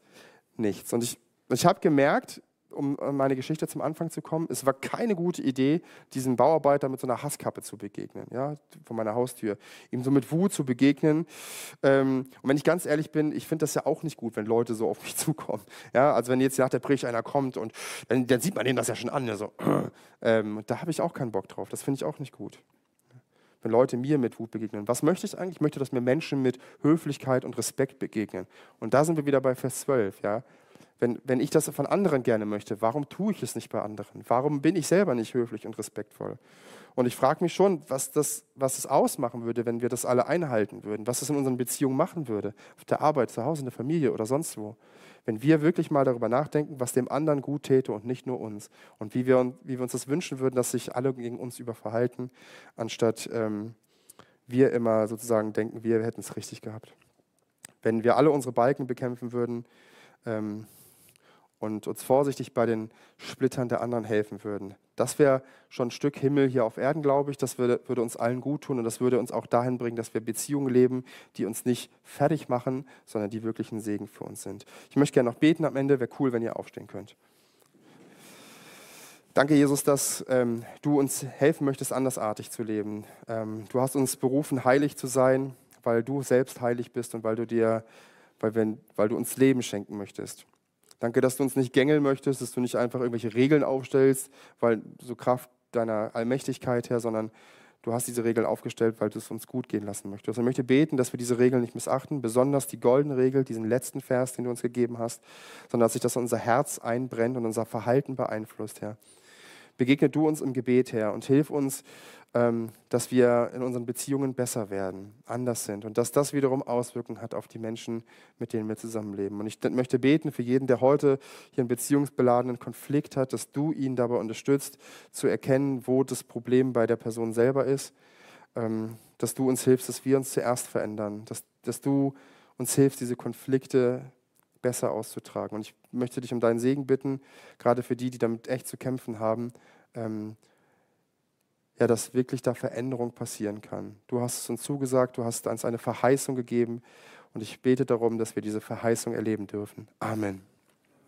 nichts. Und ich, ich habe gemerkt, um meine Geschichte zum Anfang zu kommen, es war keine gute Idee, diesem Bauarbeiter mit so einer Hasskappe zu begegnen, ja, von meiner Haustür, ihm so mit Wut zu begegnen. Ähm, und wenn ich ganz ehrlich bin, ich finde das ja auch nicht gut, wenn Leute so auf mich zukommen. Ja, also wenn jetzt nach der Predigt einer kommt und dann, dann sieht man denen das ja schon an, ja, so, ähm, da habe ich auch keinen Bock drauf. Das finde ich auch nicht gut. Wenn Leute mir mit Wut begegnen. Was möchte ich eigentlich? Ich möchte, dass mir Menschen mit Höflichkeit und Respekt begegnen. Und da sind wir wieder bei Vers 12. Ja? Wenn, wenn ich das von anderen gerne möchte, warum tue ich es nicht bei anderen? Warum bin ich selber nicht höflich und respektvoll? Und ich frage mich schon, was das, was es ausmachen würde, wenn wir das alle einhalten würden, was es in unseren Beziehungen machen würde, auf der Arbeit, zu Hause, in der Familie oder sonst wo. Wenn wir wirklich mal darüber nachdenken, was dem anderen gut täte und nicht nur uns. Und wie wir, wie wir uns das wünschen würden, dass sich alle gegen uns überverhalten, anstatt ähm, wir immer sozusagen denken, wir hätten es richtig gehabt. Wenn wir alle unsere Balken bekämpfen würden, ähm, und uns vorsichtig bei den Splittern der anderen helfen würden. Das wäre schon ein Stück Himmel hier auf Erden, glaube ich. Das würde, würde, uns allen gut tun und das würde uns auch dahin bringen, dass wir Beziehungen leben, die uns nicht fertig machen, sondern die wirklich ein Segen für uns sind. Ich möchte gerne noch beten am Ende. Wäre cool, wenn ihr aufstehen könnt. Danke, Jesus, dass ähm, du uns helfen möchtest, andersartig zu leben. Ähm, du hast uns berufen, heilig zu sein, weil du selbst heilig bist und weil du dir, weil, wir, weil du uns Leben schenken möchtest. Danke, dass du uns nicht gängeln möchtest, dass du nicht einfach irgendwelche Regeln aufstellst, weil so Kraft deiner Allmächtigkeit her, sondern du hast diese Regeln aufgestellt, weil du es uns gut gehen lassen möchtest. Und ich möchte beten, dass wir diese Regeln nicht missachten, besonders die goldene Regel, diesen letzten Vers, den du uns gegeben hast, sondern dass sich das in unser Herz einbrennt und unser Verhalten beeinflusst, Herr. Begegne du uns im Gebet, Herr, und hilf uns, ähm, dass wir in unseren Beziehungen besser werden, anders sind und dass das wiederum Auswirkungen hat auf die Menschen, mit denen wir zusammenleben. Und ich möchte beten für jeden, der heute hier einen beziehungsbeladenen Konflikt hat, dass du ihn dabei unterstützt, zu erkennen, wo das Problem bei der Person selber ist, ähm, dass du uns hilfst, dass wir uns zuerst verändern, dass, dass du uns hilfst, diese Konflikte besser auszutragen. Und ich möchte dich um deinen Segen bitten, gerade für die, die damit echt zu kämpfen haben, ähm, ja, dass wirklich da Veränderung passieren kann. Du hast es uns zugesagt, du hast uns eine Verheißung gegeben und ich bete darum, dass wir diese Verheißung erleben dürfen. Amen.